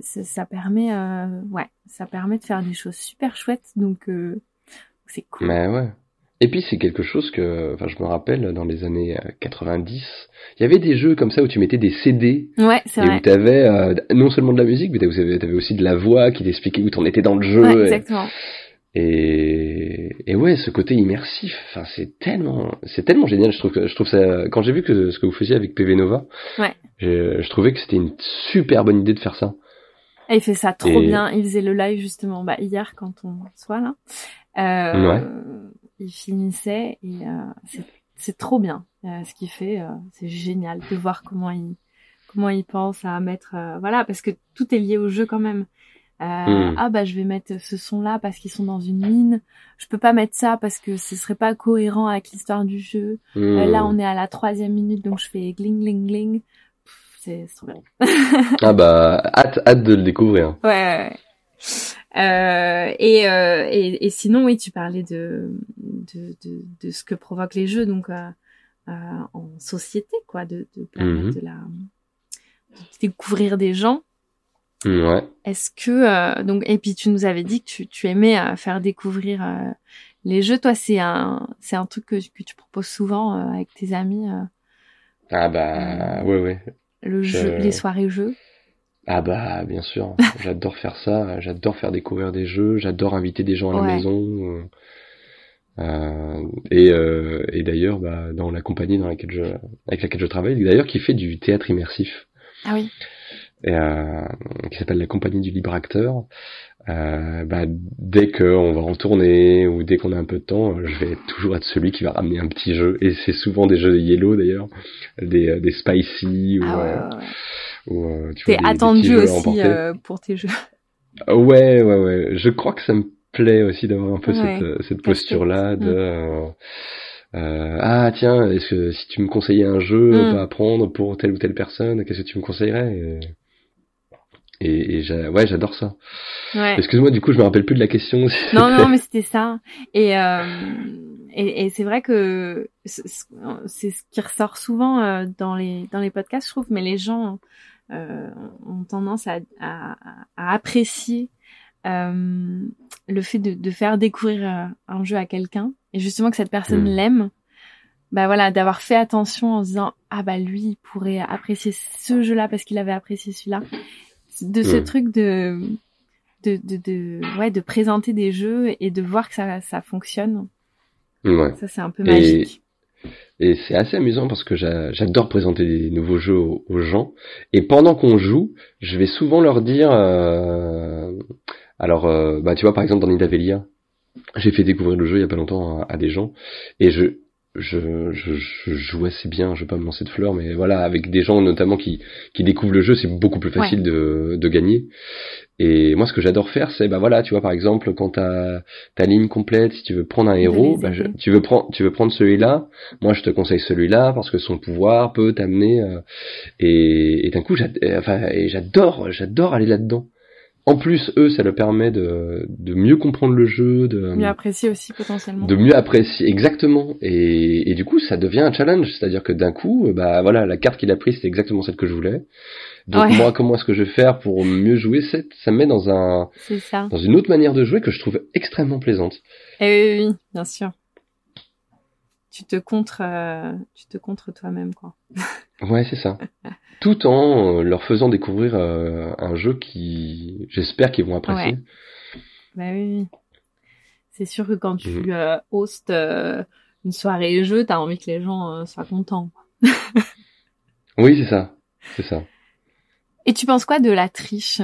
ça, permet, euh, ouais, ça permet de faire des choses super chouettes. Donc euh, c'est cool. Mais ouais. Et puis c'est quelque chose que, enfin, je me rappelle dans les années 90, il y avait des jeux comme ça où tu mettais des CD. Ouais, c'est vrai. Et où tu avais non seulement de la musique, mais tu avais, aussi de la voix qui t'expliquait où t'en étais dans le jeu. Ouais, exactement. Et, et ouais, ce côté immersif, enfin c'est tellement, c'est tellement génial. Je trouve je trouve ça. Quand j'ai vu que ce que vous faisiez avec PV Nova, Ouais. je, je trouvais que c'était une super bonne idée de faire ça. Et il fait ça trop Et- bien. Il faisait le live justement bah, hier quand on soit là. Euh, Ouais. Il finissait et euh, c'est- c'est trop bien euh, ce qu'il fait. euh, c'est génial de voir comment il comment il pense à mettre voilà parce que tout est lié au jeu quand même. Euh, Hmm. Ah bah je vais mettre ce son là parce qu'ils sont dans une mine. Je peux pas mettre ça parce que ce serait pas cohérent avec l'histoire du jeu. Euh, Hmm. là on est à la troisième minute donc je fais gling gling gling. C'est trop bien. <laughs> Ah bah hâte, hâte de le découvrir. Ouais. ouais, ouais. Euh, et, euh, et, et sinon, oui, tu parlais de, de, de, de ce que provoquent les jeux, donc euh, euh, en société, quoi, de, de Mhm. de la de découvrir des gens. Ouais. Est-ce que euh, donc et puis tu nous avais dit que tu, tu aimais euh, faire découvrir euh, les jeux. Toi, c'est un c'est un truc que, que tu proposes souvent avec tes amis, Ah bah ouais ouais. le Je- jeu, les soirées jeux? Ah bah bien sûr, <laughs> j'adore faire ça, j'adore faire découvrir des jeux, j'adore inviter des gens à la Ouais. maison. Euh, et euh, et d'ailleurs, bah, dans la compagnie dans laquelle je, avec laquelle je travaille, d'ailleurs, qui fait du théâtre immersif, Ah oui. Et, euh, qui s'appelle la compagnie du libre acteur. Euh, bah, dès qu'on va en tournée ou dès qu'on a un peu de temps, je vais toujours être celui qui va ramener un petit jeu. Et c'est souvent des jeux de yellow d'ailleurs, des, euh, des spicy ou, Ah ouais, ouais, ouais. ou, tu vois, T'es des- des attendu à aussi euh, pour tes jeux. Ouais, ouais, ouais. Je crois que ça me plaît aussi d'avoir un peu Ouais. cette, cette posture-là de Mm. euh, euh, ah tiens, est-ce que si tu me conseillais un jeu Mm. à apprendre pour telle ou telle personne, qu'est-ce que tu me conseillerais? Et, et, j'a- ouais, j'adore ça. Ouais. Excuse-moi, du coup, je me rappelle plus de la question. Non, non, <laughs> mais c'était ça. Et, euh, et, et c'est vrai que c'est ce qui ressort souvent euh, dans les dans les podcasts, je trouve. Mais les gens euh, ont tendance à, à, à apprécier euh, le fait de, de faire découvrir euh, un jeu à quelqu'un et justement que cette personne Mm. l'aime. Bah voilà, d'avoir fait attention en se disant ah bah lui il pourrait apprécier ce jeu-là parce qu'il avait apprécié celui-là. De ce Mm. truc de de, de, de, ouais, de présenter des jeux et de voir que ça, ça fonctionne. ouais. Ça, c'est un peu magique. Et c'est assez amusant parce que j'a- j'adore présenter des nouveaux jeux aux, aux gens. Et pendant qu'on joue, je vais souvent leur dire, euh, alors, euh, bah tu vois par exemple dans Nidavellia, j'ai fait découvrir le jeu il y a pas longtemps à, à des gens, et je, je, je, je joue assez bien. Je vais pas me lancer de fleurs, mais voilà, avec des gens notamment qui, qui découvrent le jeu, c'est beaucoup plus facile de, de gagner. Et moi, ce que j'adore faire, c'est bah voilà, tu vois par exemple quand t'as ta ligne complète, si tu veux prendre un héros, bah, je- tu veux prendre, tu veux prendre celui-là. Moi, je te conseille celui-là parce que son pouvoir peut t'amener. euh, et et d'un coup, j'ad- euh, enfin, j'adore, j'adore aller là-dedans. En plus, eux, ça leur permet de, de mieux comprendre le jeu, de Mieux apprécier aussi potentiellement. de mieux apprécier exactement et, et du coup ça devient un challenge c'est-à-dire que d'un coup bah voilà la carte qu'il a prise c'est exactement celle que je voulais donc Ouais. moi comment est-ce que je vais faire pour mieux jouer cette ça me met dans un dans une autre manière de jouer que je trouve extrêmement plaisante Et oui, oui, oui, bien sûr. Tu te contre, euh, tu te toi-même, quoi. ouais c'est ça. <laughs> Tout en euh, leur faisant découvrir euh, un jeu qui j'espère qu'ils vont apprécier. Bah oui, oui. C'est sûr que quand tu euh, hostes une soirée jeu, t'as envie que les gens soient contents. <laughs> oui c'est ça. C'est ça. Et tu penses quoi de la triche?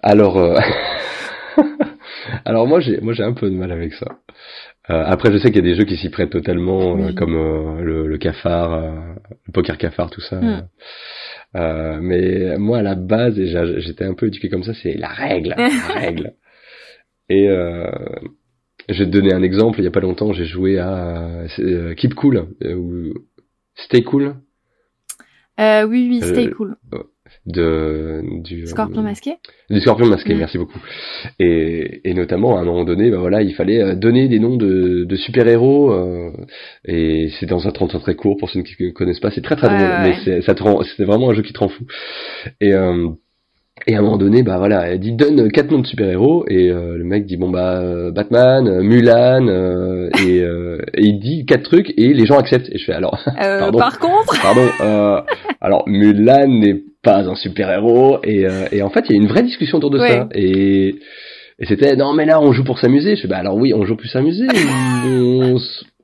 Alors, <laughs> alors moi j'ai moi j'ai un peu de mal avec ça. Euh, après, je sais qu'il y a des jeux qui s'y prêtent totalement, euh, comme euh, le, le cafard, euh, le poker cafard, tout ça. Mm. Euh, mais moi, à la base, j'étais un peu éduqué comme ça, c'est la règle, la <laughs> règle. Et euh, je vais te donner un exemple. Il y a pas longtemps, j'ai joué à euh, Keep Cool ou Stay Cool euh, Oui, oui, stay cool. De du euh, Scorpion masqué Du scorpion masqué, merci beaucoup. Et, et notamment, à un moment donné, bah voilà, il fallait euh, donner des noms de, de super-héros, euh, et c'est dans un 30 ans très court, pour ceux qui ne connaissent pas, c'est très très Ouais, drôle, ouais, mais ça te rend, c'est vraiment un jeu qui te rend fou. Et, euh, et à un moment donné, bah voilà, elle dit donne quatre noms de super-héros, et euh, le mec dit bon bah euh, Batman, Mulan, euh, et, euh, et il dit quatre trucs, et les gens acceptent. Et je fais alors, Euh, <laughs> Pardon. par contre, Pardon. Euh, alors Mulan n'est pas un super héros. Et, euh, et en fait, il y a une vraie discussion autour de Ouais. ça. Et, et c'était non mais là on joue pour s'amuser. Je fais bah alors oui on joue pour s'amuser. on,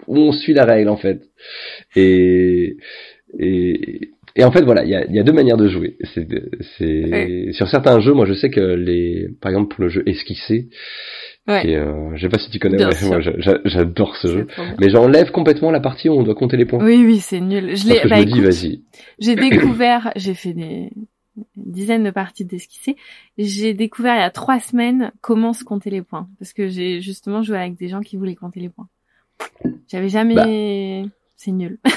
on suit la règle en fait. Et et, et en fait voilà il y a, il y a deux manières de jouer. C'est c'est Ouais. sur certains jeux moi je sais que les par exemple pour le jeu esquissé. Ouais. est, euh, je sais pas si tu connais. Ouais, moi, j'a- j'a- j'adore ce jeu. Mais j'enlève complètement la partie où on doit compter les points. Oui, oui, c'est nul. Je l'ai, bah, je me dis, vas-y. j'ai <coughs> découvert, j'ai fait des dizaines de parties d'esquissé. J'ai découvert il y a trois semaines comment se compter les points. Parce que j'ai justement joué avec des gens qui voulaient compter les points. J'avais jamais, Bah. c'est nul. <laughs>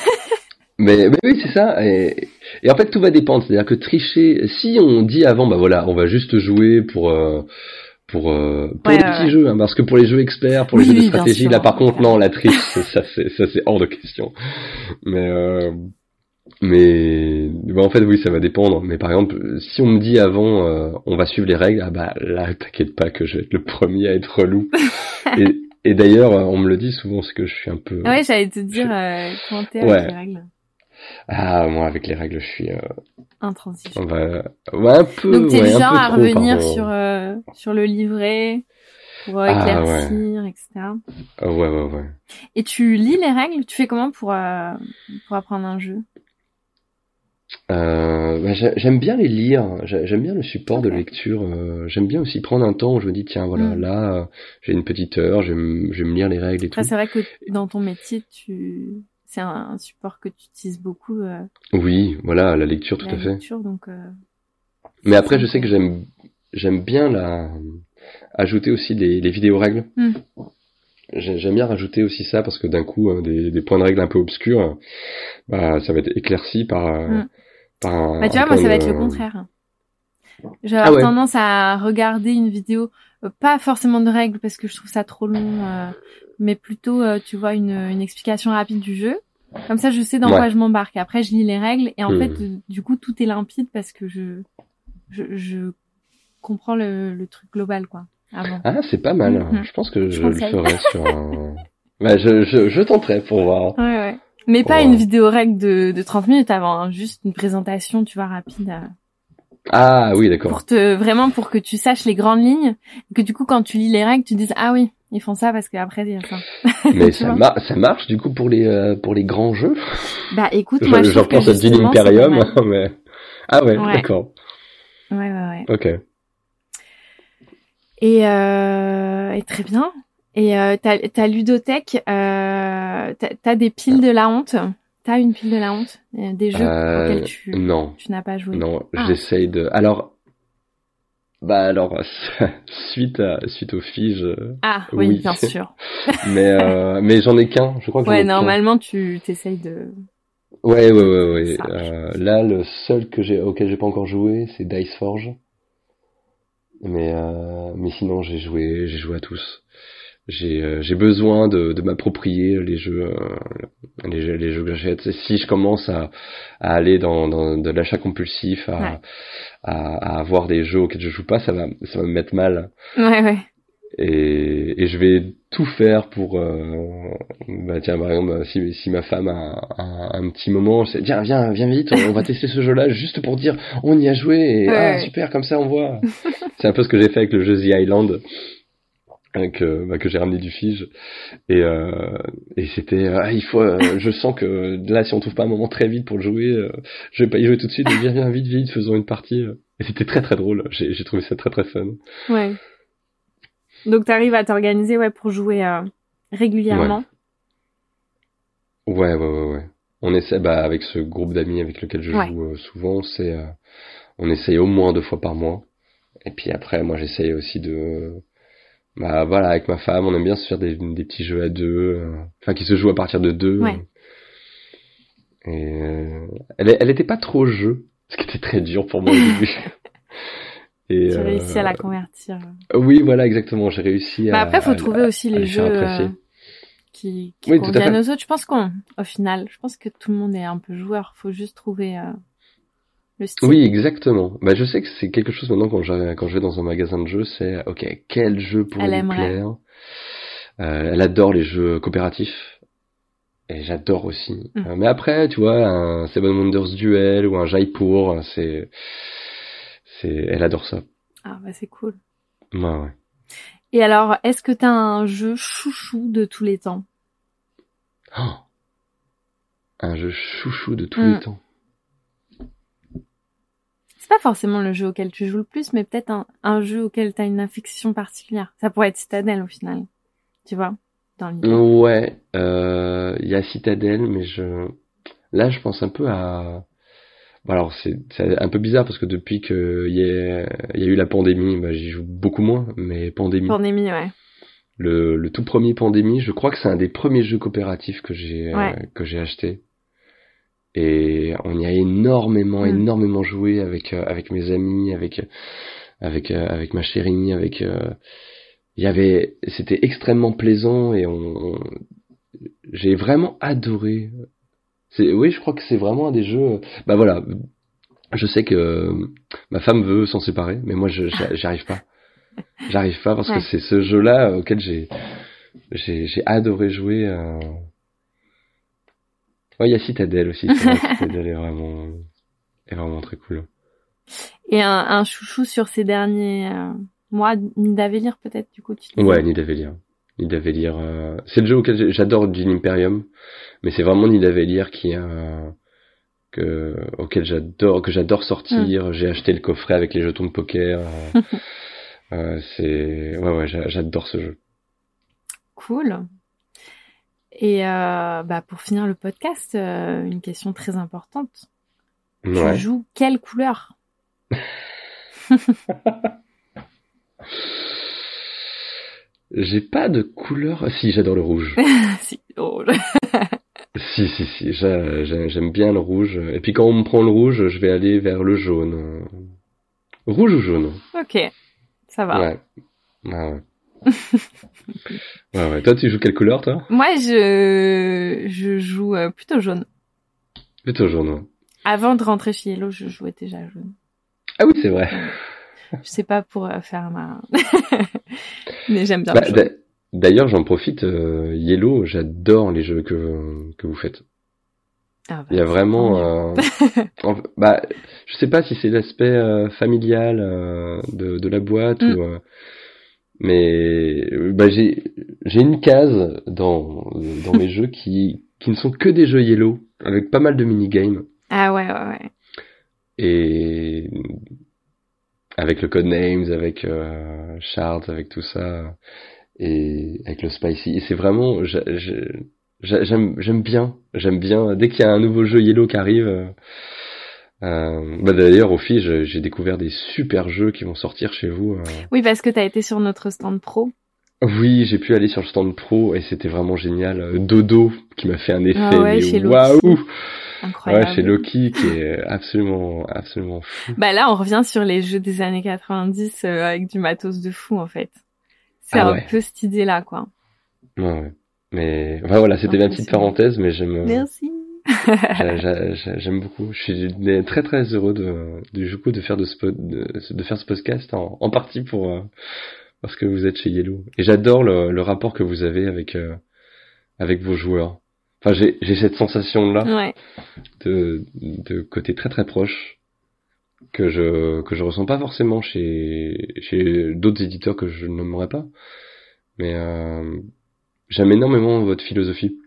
Mais, mais oui, c'est ça. Et, et en fait, tout va dépendre. C'est-à-dire que tricher, si on dit avant, bah voilà, on va juste jouer pour euh, pour euh, pour Ouais, les ouais, petits ouais. jeux, hein, parce que pour les jeux experts, pour les jeux de stratégie, sûr, là par contre, non, la triche, <laughs> ça c'est ça c'est hors de question. Mais euh, mais bah, en fait, oui, ça va dépendre. Mais par exemple, si on me dit avant, euh, on va suivre les règles, ah bah là, <laughs> t'inquiète pas que je vais être le premier à être relou. <laughs> et et d'ailleurs, on me le dit souvent, c'est que je suis un peu. ouais, j'allais te dire, euh, comment t'es avec Ouais. les règles. Ah, moi, avec les règles, je suis. Euh, Intransigeant. on va... ouais, un peu. Donc t'es ouais, genre à trop, revenir pardon. sur euh, sur le livret pour euh, Ah, éclaircir, etc. Ah, ouais, ouais, ouais. Et tu lis les règles? Tu fais comment pour euh, pour apprendre un jeu? Euh, bah, j'ai- j'aime bien les lire, J'ai- j'aime bien le support de lecture. j'aime bien aussi prendre un temps où je me dis tiens voilà Mm. là j'ai une petite heure, je vais, me- je vais me lire les règles et Après tout. c'est vrai que dans ton métier tu c'est un, un support que tu utilises beaucoup euh, Oui, voilà la lecture tout à fait. lecture donc euh, Mais après je sais que j'aime j'aime bien la ajouter aussi les, les vidéos règles. Mm. J'ai- J'aime bien rajouter aussi ça parce que d'un coup hein, des, des points de règle un peu obscurs, bah ça va être éclairci par euh, Mm. par un. Bah, tu vois, moi, ça va être le contraire. Je vais Ah ouais. tendance à regarder une vidéo, pas forcément de règles parce que je trouve ça trop long, euh, mais plutôt, euh, tu vois, une, une explication rapide du jeu. Comme ça, je sais dans Ouais. quoi je m'embarque. Après, je lis les règles et en Hmm. fait, euh, du coup, tout est limpide parce que je, je, je comprends le, le truc global, quoi. Avant. Ah, c'est pas mal. Mhm. Je pense que Je je, le ferai sur un. <laughs> Bah, je, je, je tenterai pour voir. Ouais, ouais. Mais pas une vidéo règle de, de 30 minutes avant, hein, juste une présentation, tu vois, rapide. euh, Ah oui, d'accord. pour te vraiment pour que tu saches les grandes lignes que du coup quand tu lis les règles tu dises ah oui ils font ça parce qu'après il y a ça Mais <laughs> ça, vois. mar- ça marche du coup pour les euh, pour les grands jeux? bah écoute Je, moi je je repense à Dune Imperium, <laughs> mais ah ouais, Ouais. d'accord. ouais ouais ouais Ok. et, euh, et très bien et euh, ta ludothèque euh, t'as t'as des piles de la honte? T'as une pile de la honte Euh, des jeux Euh, auxquels tu Non, tu n'as pas joué non, Ah. j'essaye de. Alors, bah alors <laughs> suite à suite aux figes, euh, ah oui, oui. bien sûr <laughs> mais euh, mais j'en ai qu'un. Je crois que ouais normalement tu t'essayes de Ouais, ouais, ouais, ouais. Euh, là, le seul que j'ai, auquel j'ai pas encore joué, c'est Dice Forge. Mais, euh, mais sinon, j'ai joué, j'ai joué à tous. J'ai, euh, j'ai besoin de, de m'approprier les jeux, euh, les jeux, les jeux que j'achète. Si je commence à, à aller dans, dans de l'achat compulsif, à, Ouais. à, à avoir des jeux auxquels je joue pas, ça va, ça va me mettre mal. ouais ouais Et, et je vais tout faire pour euh, bah tiens par exemple si, si ma femme a un, un petit moment je sais tiens viens viens vite on va tester ce jeu là juste pour dire on y a joué et Ouais, ah super comme ça on voit c'est un peu ce que j'ai fait avec le jeu The Island que bah, que j'ai ramené du Fige et euh, et c'était ah, il faut euh, je sens que là si on trouve pas un moment très vite pour le jouer euh, je vais pas y jouer tout de suite viens viens vite vite faisons une partie et c'était très très drôle j'ai j'ai trouvé ça très très fun Ouais. Donc t'arrives à t'organiser ouais pour jouer euh, régulièrement? Ouais, ouais, ouais, ouais. On essaie, bah, avec ce groupe d'amis avec lequel je Ouais. joue souvent, c'est, on essaye au moins deux fois par mois. Et puis après, moi, j'essaye aussi de, bah, voilà, avec ma femme, on aime bien se faire des, des petits jeux à deux, euh, enfin, qui se jouent à partir de deux. Ouais. Et euh, elle, elle était pas trop jeu, ce qui était très dur pour moi au début. <laughs> Et, Tu euh, réussis à la convertir. Oui, voilà, exactement. J'ai réussi Bah à. après faut à- trouver aussi à les les jeux euh, qui, qui Oui, conviennent aux autres. Je pense qu'on au final, je pense que tout le monde est un peu joueur, faut juste trouver euh, le style. Oui, exactement. Bah, je sais que c'est quelque chose maintenant quand je, quand je vais dans un magasin de jeux, c'est ok, quel jeu pourrait Elle lui plaire? Euh, Elle adore les jeux coopératifs. et j'adore aussi. Mm. Euh, mais après, tu vois, un Seven Wonders Duel ou un Jaipur, c'est, c'est, elle adore ça. Ah bah c'est cool. Ouais, ouais. Et alors, est-ce que t'as un jeu chouchou de tous les temps? Oh. un jeu chouchou de tous Mm. les temps. C'est pas forcément le jeu auquel tu joues le plus, mais peut-être un, un jeu auquel t'as une affection particulière. Ça pourrait être Citadel au final. Tu vois? Dans l'idée. Ouais, euh, il y a Citadel, mais je, là, je pense un peu à, Bon, alors c'est un peu bizarre parce que depuis qu'il y, a- il y a eu la pandémie, bah, j'y joue beaucoup moins, mais pandémie. Pandémie, ouais. Le, le tout premier pandémie, je crois que c'est un des premiers jeux coopératifs que j'ai euh, Ouais. que j'ai acheté. Et on y a énormément, Mm. énormément joué avec euh, avec mes amis, avec avec euh, avec ma chérie, avec euh, il y avait c'était extrêmement plaisant et on, on- j'ai vraiment adoré. C'est oui, je crois que c'est vraiment un des jeux bah voilà, je sais que ma femme veut s'en séparer, mais moi je j'y <laughs> j'y arrive pas. J'arrive pas parce Ouais. que c'est ce jeu-là auquel j'ai j'ai j'ai adoré jouer. euh. Ouais, il y a Citadel aussi. <laughs> Citadel est vraiment est vraiment très cool. Et un, un chouchou sur ces derniers euh, mois, Nidavellir peut-être, du coup, tu Ouais, Nidavellir. Nidavellir, euh, c'est le jeu auquel j'adore Gin Imperium, mais c'est vraiment Nidavellir qui euh, que auquel j'adore que j'adore sortir. J'ai acheté le coffret avec les jetons de poker. <laughs> euh, euh, c'est ouais ouais, j'a- j'adore ce jeu. Cool. Et euh, bah, pour finir le podcast, euh, une question très importante. Ouais. Tu joues quelle couleur? <laughs> J'ai pas de couleur. Ah, Si, j'adore le rouge. <laughs> Si, oh, <laughs> si, si, si, j'a- j'a- j'aime bien le rouge. Et puis quand on me prend le rouge, je vais aller vers le jaune. Rouge ou jaune? Ok, ça va. Ouais. Ouais, ouais. Ouais, ouais. Toi, tu joues quelle couleur, toi? Moi, je, je joue euh, plutôt jaune. Plutôt jaune, ouais. Avant de rentrer chez Yellow, je jouais déjà jaune. Ah oui, c'est vrai. Je sais pas pour euh, faire ma... <laughs> Mais j'aime bien Bah, D'ailleurs, j'en profite. euh, Yellow, j'adore les jeux que, que vous faites. Ah, bah, Il y a vraiment... euh, en- bah, je sais pas si c'est l'aspect familial de, de la boîte Mm. ou... euh, mais euh, bah, j'ai j'ai une case dans, dans mes <laughs> jeux qui, qui ne sont que des jeux Yellow, avec pas mal de minigames. Ah ouais, ouais, ouais. Et avec le Codenames, avec euh, Shards, avec tout ça, et avec le Spicy. Et c'est vraiment, j'a- j'a- j'a- j'aime j'aime bien, j'aime bien. Dès qu'il y a un nouveau jeu Yellow qui arrive, euh, bah d'ailleurs au FI, je- j'ai découvert des super jeux qui vont sortir chez vous. euh. Oui, parce que t'as été sur notre stand pro. Oui, j'ai pu aller sur le stand pro et c'était vraiment génial. Euh, Dodo qui m'a fait un effet, Ah ouais, waouh, Incroyable. ouais, chez Loki qui est absolument, absolument fou. Bah là, on revient sur les jeux des années 90 euh, avec du matos de fou, en fait. C'est Ah un ouais. peu cette idée-là, quoi. Ouais, ouais. Mais enfin, voilà, c'était ma petite parenthèse, mais j'aime, Merci. <laughs> j'a- j'a- j'a- j'aime beaucoup. Je suis très très heureux de, du coup de faire de ce, pod- de, de faire ce podcast en, en partie pour euh, parce que vous êtes chez Yellow. Et j'adore le, le rapport que vous avez avec euh, avec vos joueurs. Enfin, j'ai j'ai cette sensation là Ouais. de, de côté très très proche que je que je ressens pas forcément chez chez d'autres éditeurs que je nommerai pas. Mais euh, j'aime énormément votre philosophie.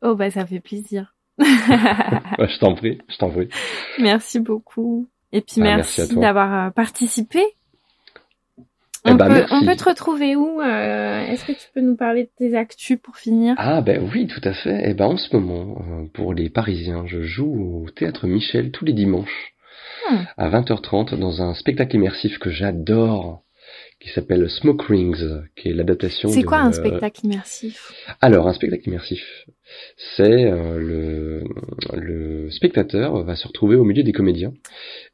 Oh, bah ça fait plaisir. Je t'en prie, je t'en prie. merci beaucoup. Et puis Ah, merci d'avoir euh, participé. Eh On, ben, peut, merci. on peut te retrouver où euh, Est-ce que tu peux nous parler de tes actus pour finir? Ah ben oui, tout à fait. Et ben en ce moment, euh, pour les Parisiens, je joue au Théâtre Michel tous les dimanches Hmm. à 20h30 dans un spectacle immersif que j'adore, qui s'appelle Smoke Rings, qui est l'adaptation. C'est quoi un spectacle immersif? Alors, un spectacle immersif, c'est euh, le, le spectateur va se retrouver au milieu des comédiens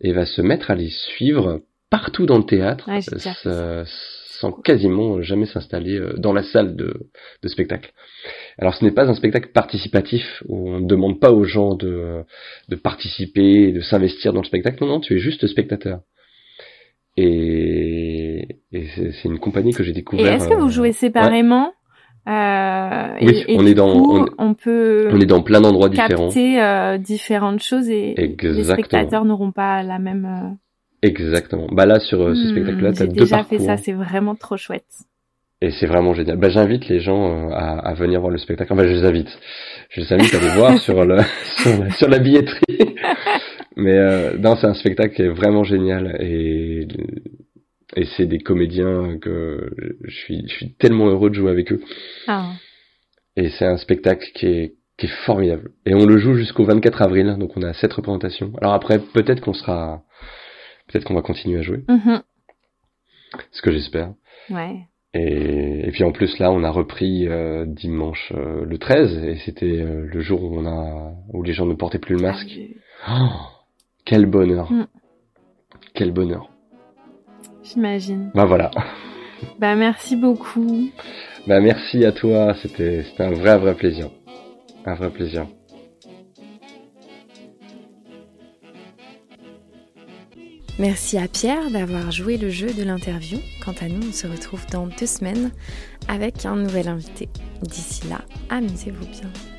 et va se mettre à les suivre partout dans le théâtre, Ouais, euh, sans quasiment jamais s'installer euh, dans la salle de, de spectacle. Alors, ce n'est pas un spectacle participatif où on ne demande pas aux gens de, de participer, de s'investir dans le spectacle. Non, non, tu es juste spectateur. Et, et c'est une compagnie que j'ai Et découvert. est-ce que vous jouez séparément Euh, oui, et, on du est dans coup, on, on peut on est dans plein d'endroits différents. capter euh, différentes choses et les Exactement. spectateurs n'auront pas la même. euh, Exactement. Bah là sur euh, ce hmm, spectacle-là, t'as J'ai deux déjà parcours fait ça, c'est vraiment trop chouette. et c'est vraiment génial. Bah j'invite les gens euh, à, à venir voir le spectacle. Enfin, je les invite. Je les invite à aller voir <laughs> sur le sur la, sur la billetterie. <laughs> Mais euh, non, c'est un spectacle qui est vraiment génial et et c'est des comédiens que je suis je suis tellement heureux de jouer avec eux. Ah. Et c'est un spectacle qui est, qui est formidable. Et on le joue jusqu'au 24 avril, donc on a sept représentations. Alors après, peut-être qu'on sera, peut-être qu'on va continuer à jouer, Mhm. ce que j'espère. Ouais. Et, et puis en plus là, on a repris euh, dimanche euh, le 13, et c'était euh, le jour où on a, où les gens ne portaient plus le Ah, masque. j'ai- Oh, quel bonheur, Mm. quel bonheur. J'imagine. Bah voilà. Bah merci beaucoup. Bah merci à toi, c'était, c'était un vrai, vrai plaisir, un vrai plaisir. Merci à Pierre d'avoir joué le jeu de l'interview. Quant à nous, on se retrouve dans deux semaines avec un nouvel invité. D'ici là, amusez-vous bien.